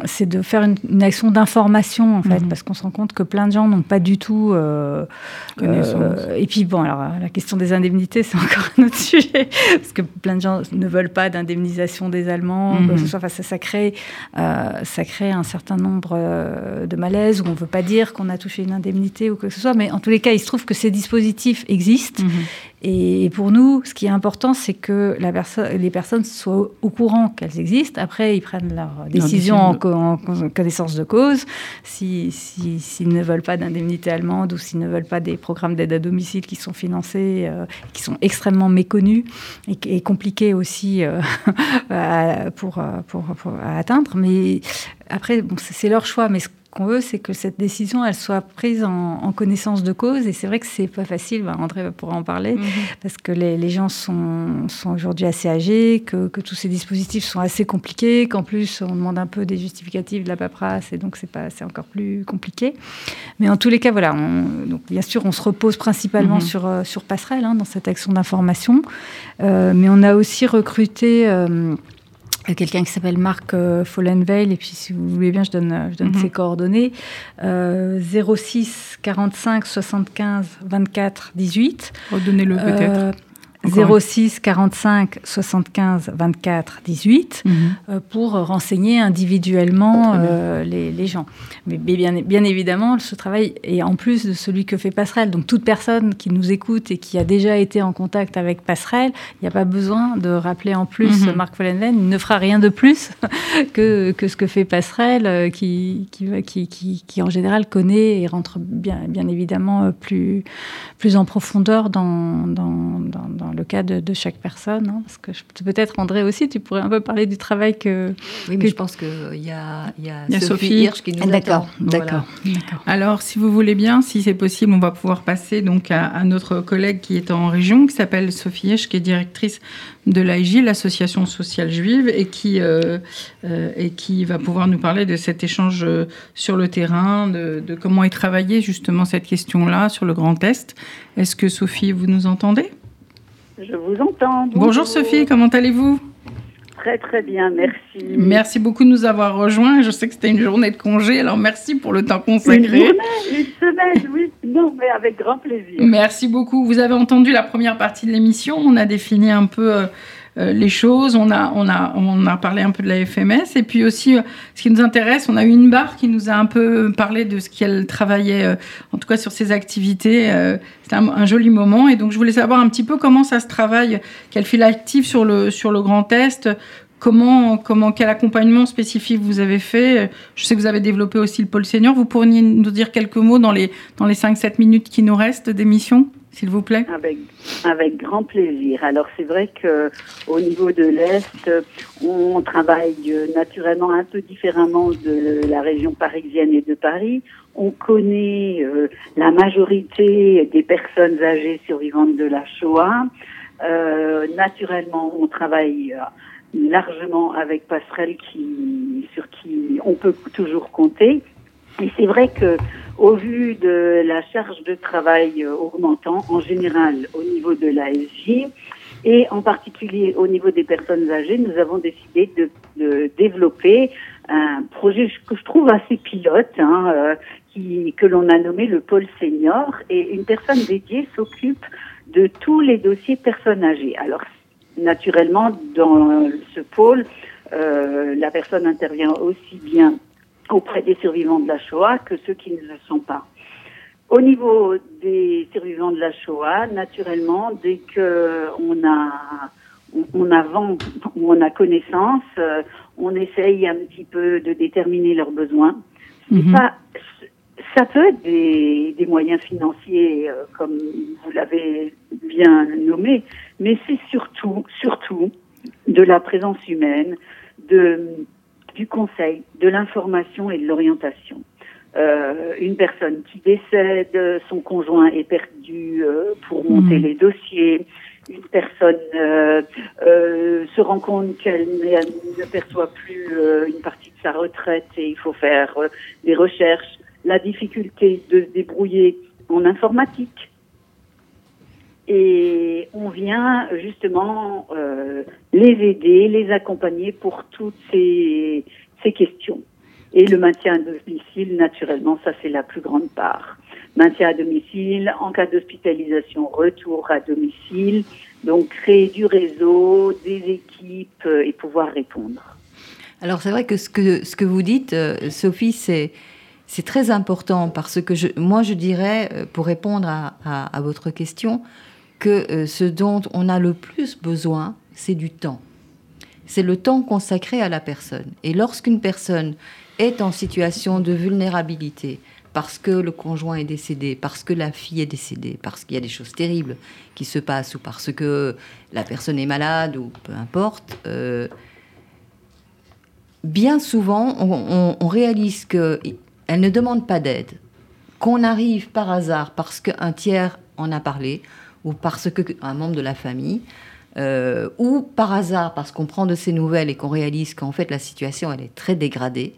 c'est de faire une, une action d'information en fait, mhm. parce qu'on se rend compte que plein de gens n'ont pas du tout. Euh, euh, et puis bon, alors la question des indemnités, c'est encore un autre sujet, parce que plein de gens ne veulent pas d'indemnisation des Allemands. Mhm. ce soit, enfin, ça, ça, crée, euh, ça crée un certain nombre de malaises où on ne veut pas dire qu'on a touché une indemnité ou quoi que ce soit. Mais en tous les cas, il se trouve que ces dispositifs existent. Mhm. Et pour nous, ce qui est important, c'est que la les personnes soient au courant qu'elles existent. Après, ils prennent leur décision en, connaissance de cause. S'ils ne veulent pas d'indemnité allemande ou s'ils ne veulent pas des programmes d'aide à domicile qui sont financés, euh, qui sont extrêmement méconnus et, compliqués aussi euh, pour, pour, pour, à atteindre. Mais après, bon, c'est leur choix. Mais ce qu'on veut, c'est que cette décision, elle soit prise en, connaissance de cause. Et c'est vrai que c'est pas facile. Bah, André pourra en parler mhm. parce que les, gens sont, sont aujourd'hui assez âgés, que, tous ces dispositifs sont assez compliqués, qu'en plus on demande un peu des justificatifs de la paperasse, et donc c'est pas, c'est encore plus compliqué. Mais en tous les cas, voilà. donc bien sûr, on se repose principalement mhm. sur euh, sur passerelle hein, dans cette action d'information, euh, mais on a aussi recruté euh, quelqu'un qui s'appelle Marc euh, Follenveil, et puis si vous voulez bien, je donne, euh, je donne mhm. ses coordonnées. 06 45 75 24 18. Redonnez-le peut-être. 06 45 75 24 18 pour renseigner individuellement euh, les, gens. Mais bien, bien, évidemment, ce travail est en plus de celui que fait Passerelle. Donc toute personne qui nous écoute et qui a déjà été en contact avec Passerelle, il n'y a pas besoin de rappeler en plus mhm. Marc Follenven. Il ne fera rien de plus que, que ce que fait Passerelle, euh, qui, qui, qui, qui, en général connaît et rentre bien, bien évidemment euh, plus, plus en profondeur dans, dans, dans le cas de, chaque personne. Hein, parce que peut-être, André aussi, tu pourrais un peu parler du travail que. Oui, mais je pense qu'il y a, y a, Sophie, Hirsch qui nous D'accord, d'accord. Alors, si vous voulez bien, si c'est possible, on va pouvoir passer donc à, notre collègue qui est en région, qui s'appelle Sophie Hirsch, qui est directrice de l'AIJ, l'association sociale juive, et qui, euh, euh, et qui va pouvoir nous parler de cet échange euh, sur le terrain, de, de comment est travaillée justement cette question-là sur le Grand Est. Est-ce que Sophie, vous nous entendez? Je vous entends. Bonjour, Sophie, comment allez-vous? Très très bien, merci. Merci beaucoup de nous avoir rejoints. Je sais que c'était une journée de congé, alors merci pour le temps consacré. Une journée, une semaine, oui, non, mais avec grand plaisir. Merci beaucoup. Vous avez entendu la première partie de l'émission. On a défini un peu euh, les choses. On a, on, a, on a parlé un peu de la FMS. Et puis aussi, euh, ce qui nous intéresse, on a eu une barre qui nous a un peu parlé de ce qu'elle travaillait, euh, en tout cas sur ses activités. C'était un, joli moment. Et donc, je voulais savoir un petit peu comment ça se travaille, quelle file active sur le, sur le Grand Est, Comment, comment, quel accompagnement spécifique vous avez fait? Je sais que vous avez développé aussi le pôle senior. Vous pourriez nous dire quelques mots dans les, dans les 5-7 minutes qui nous restent d'émission? S'il vous plaît avec, avec grand plaisir. Alors c'est vrai que au niveau de l'Est, on travaille naturellement un peu différemment de la région parisienne et de Paris. On connaît euh, la majorité des personnes âgées survivantes de la Shoah. Euh, naturellement, on travaille euh, largement avec Passerelle qui, sur qui on peut toujours compter. Et c'est vrai que au vu de la charge de travail euh, augmentant, en général au niveau de la SJ, et en particulier au niveau des personnes âgées, nous avons décidé de, de développer un projet que je trouve assez pilote, hein, euh, qui, que l'on a nommé le pôle senior, et une personne dédiée s'occupe de tous les dossiers personnes âgées. Alors, naturellement, dans ce pôle, euh, la personne intervient aussi bien auprès des survivants de la Shoah que ceux qui ne le sont pas. Au niveau des survivants de la Shoah, naturellement, dès que on a on avance ou on a connaissance, euh, on essaye un petit peu de déterminer leurs besoins. Mhm. Pas, ça peut être des, des moyens financiers, euh, comme vous l'avez bien nommé, mais c'est surtout, surtout de la présence humaine, de du conseil, de l'information et de l'orientation. Euh, une personne qui décède, son conjoint est perdu euh, pour monter Mhm. les dossiers. Une personne euh, se rend compte qu'elle ne perçoit plus une partie de sa retraite et il faut faire des recherches. La difficulté de se débrouiller en informatique. Et on vient justement euh, les aider, les accompagner pour toutes ces, ces questions. Et le maintien à domicile, naturellement, ça c'est la plus grande part. Maintien à domicile, en cas d'hospitalisation, retour à domicile. Donc créer du réseau, des équipes euh, et pouvoir répondre. Alors c'est vrai que ce que, ce que vous dites, euh, Sophie, c'est, c'est très important parce que moi je dirais, pour répondre à- à votre question, que euh, ce dont on a le plus besoin, c'est du temps. C'est le temps consacré à la personne. Et lorsqu'une personne est en situation de vulnérabilité, parce que le conjoint est décédé, parce que la fille est décédée, parce qu'il y a des choses terribles qui se passent, ou parce que la personne est malade, ou peu importe, euh, bien souvent, on, réalise qu'elle ne demande pas d'aide, qu'on arrive par hasard parce qu'un tiers en a parlé, ou parce qu'un membre de la famille, euh, ou par hasard parce qu'on prend de ses nouvelles et qu'on réalise qu'en fait la situation elle est très dégradée,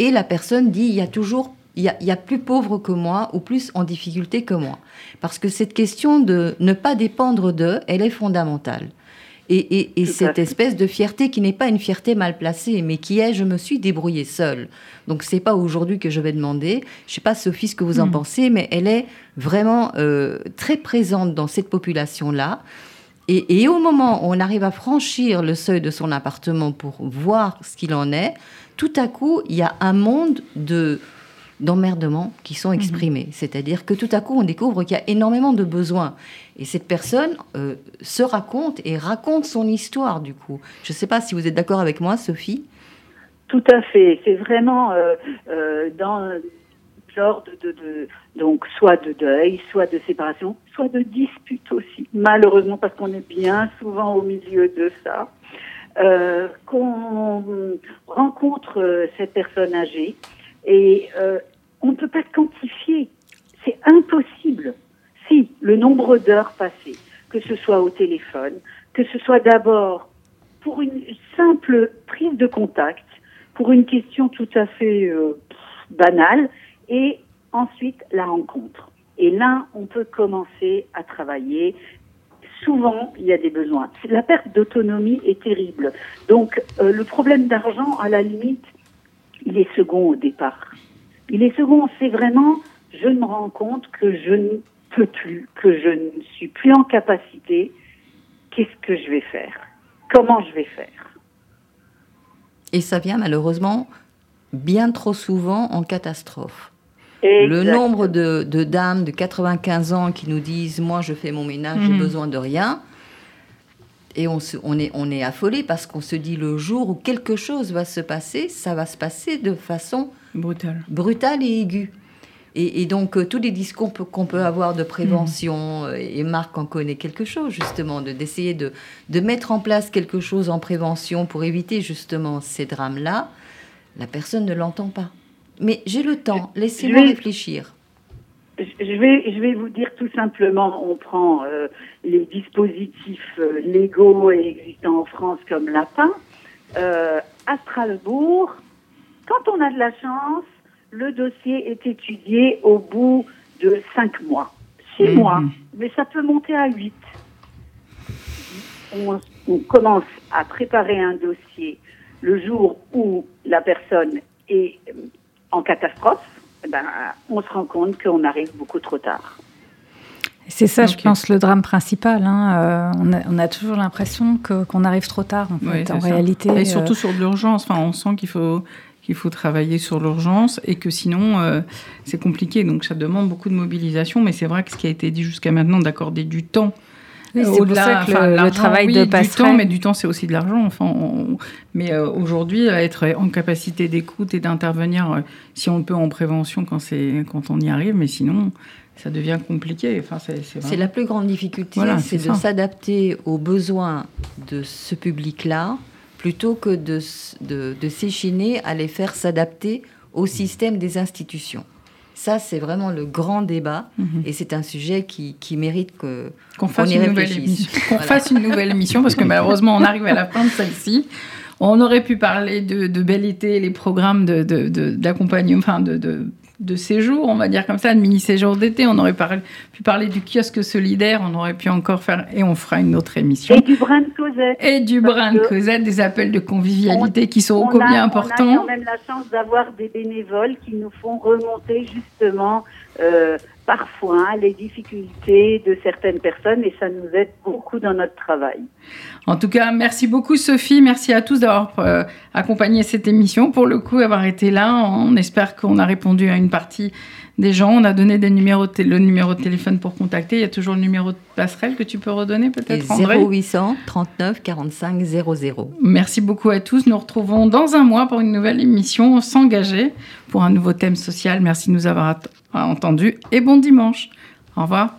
et la personne dit il y a toujours il y a, il y a plus pauvre que moi ou plus en difficulté que moi. Parce que cette question de ne pas dépendre d'eux, elle est fondamentale. Et, cette espèce de fierté qui n'est pas une fierté mal placée, mais qui est je me suis débrouillée seule. Donc c'est pas aujourd'hui que je vais demander. Je sais pas Sophie ce que vous en Mhm. pensez, mais elle est vraiment euh, très présente dans cette population-là. Et, et au moment où on arrive à franchir le seuil de son appartement pour voir ce qu'il en est, tout à coup il y a un monde de d'emmerdements qui sont exprimés. C'est-à-dire que tout à coup, on découvre qu'il y a énormément de besoins. Et cette personne euh, se raconte et raconte son histoire, du coup. Je ne sais pas si vous êtes d'accord avec moi, Sophie. Tout à fait. C'est vraiment euh, euh, dans genre de, donc soit de deuil, soit de séparation, soit de dispute aussi. Malheureusement, parce qu'on est bien souvent au milieu de ça, qu'on rencontre cette personne âgée et on ne peut pas quantifier. C'est impossible. Si le nombre d'heures passées, que ce soit au téléphone, que ce soit d'abord pour une simple prise de contact, pour une question tout à fait euh, banale, et ensuite la rencontre. Et là, on peut commencer à travailler. Souvent, il y a des besoins. La perte d'autonomie est terrible. Donc, euh, le problème d'argent, à la limite, il est second au départ. Il est second, c'est vraiment, je me rends compte que je peux plus, que je ne suis plus en capacité. Qu'est-ce que je vais faire? Comment je vais faire? Et ça vient malheureusement bien trop souvent en catastrophe. Le Exact. nombre de, de dames de 95 ans qui nous disent Moi, je fais mon ménage, j'ai Mhm. besoin de rien. Et on, se- on est, on est affolé parce qu'on se dit le jour où quelque chose va se passer, ça va se passer de façon Brutal. brutale et aiguë. Et, et donc, euh, tous les discours qu'on peut avoir de prévention, euh, et Marc en connaît quelque chose, justement, de- d'essayer de, de mettre en place quelque chose en prévention pour éviter justement ces drames-là, la personne ne l'entend pas. Mais j'ai le temps, laissez-moi réfléchir. Je vais, je vais vous dire tout simplement, on prend euh, les dispositifs euh, légaux et existants en France comme l'APA. Euh, à Strasbourg, quand on a de la chance, le dossier est étudié au bout de cinq mois, six Mhm. mois, mais ça peut monter à huit. On, on commence à préparer un dossier le jour où la personne est euh, en catastrophe. eh Ben, on se rend compte qu'on arrive beaucoup trop tard. C'est ça, je pense, le drame principal. hein. Euh, on, a, on a toujours l'impression qu'on arrive trop tard, en fait, réalité. Et euh, surtout sur de l'urgence. Enfin, on sent qu'il faut qu'il faut travailler sur l'urgence et que sinon euh, c'est compliqué. Donc ça demande beaucoup de mobilisation. Mais c'est vrai que ce qui a été dit jusqu'à maintenant d'accorder du temps. oui, euh, c'est pour ça que le, le travail oui, de du passerelle... temps, mais du temps c'est aussi de l'argent. Enfin, on- mais euh, aujourd'hui être en capacité d'écoute et d'intervenir euh, si on peut en prévention quand c'est quand on y arrive, mais sinon ça devient compliqué. Enfin, c'est la plus grande difficulté, Voilà, c'est de s'adapter aux besoins de ce public-là plutôt que de, de, de s'échiner à les faire s'adapter au système des institutions. Ça, c'est vraiment le grand débat Mhm. et c'est un sujet qui, qui mérite que, Qu'on fasse, une nouvelle émission. Qu'on Voilà. fasse une nouvelle émission parce que malheureusement, on arrive à la fin de celle-ci. On aurait pu parler de, de Bel Été, les programmes de, de- de- d'accompagnement, enfin de, de, séjour, on va dire comme ça, de mini-séjour d'été. On aurait parlé- pu parler du kiosque solidaire, on aurait pu encore faire, et on fera une autre émission. Et du brin de Cosette. Et du brin de Cosette, des appels de convivialité qui sont ô combien a- On a importants. quand même la chance d'avoir des bénévoles qui nous font remonter justement euh, parfois les difficultés de certaines personnes et ça nous aide beaucoup dans notre travail. En tout cas, merci beaucoup Sophie, merci à tous d'avoir euh, accompagné cette émission. Pour le coup, avoir été là, on espère qu'on a répondu à une partie des gens. On a donné des numéros le numéro de téléphone pour contacter. Il y a toujours le numéro de passerelle que tu peux redonner peut-être, André? 0800 39 45 00. Merci beaucoup à tous. Nous retrouvons dans un mois pour une nouvelle émission S'engager pour un nouveau thème social. Merci de nous avoir entendus et bon dimanche. Au revoir.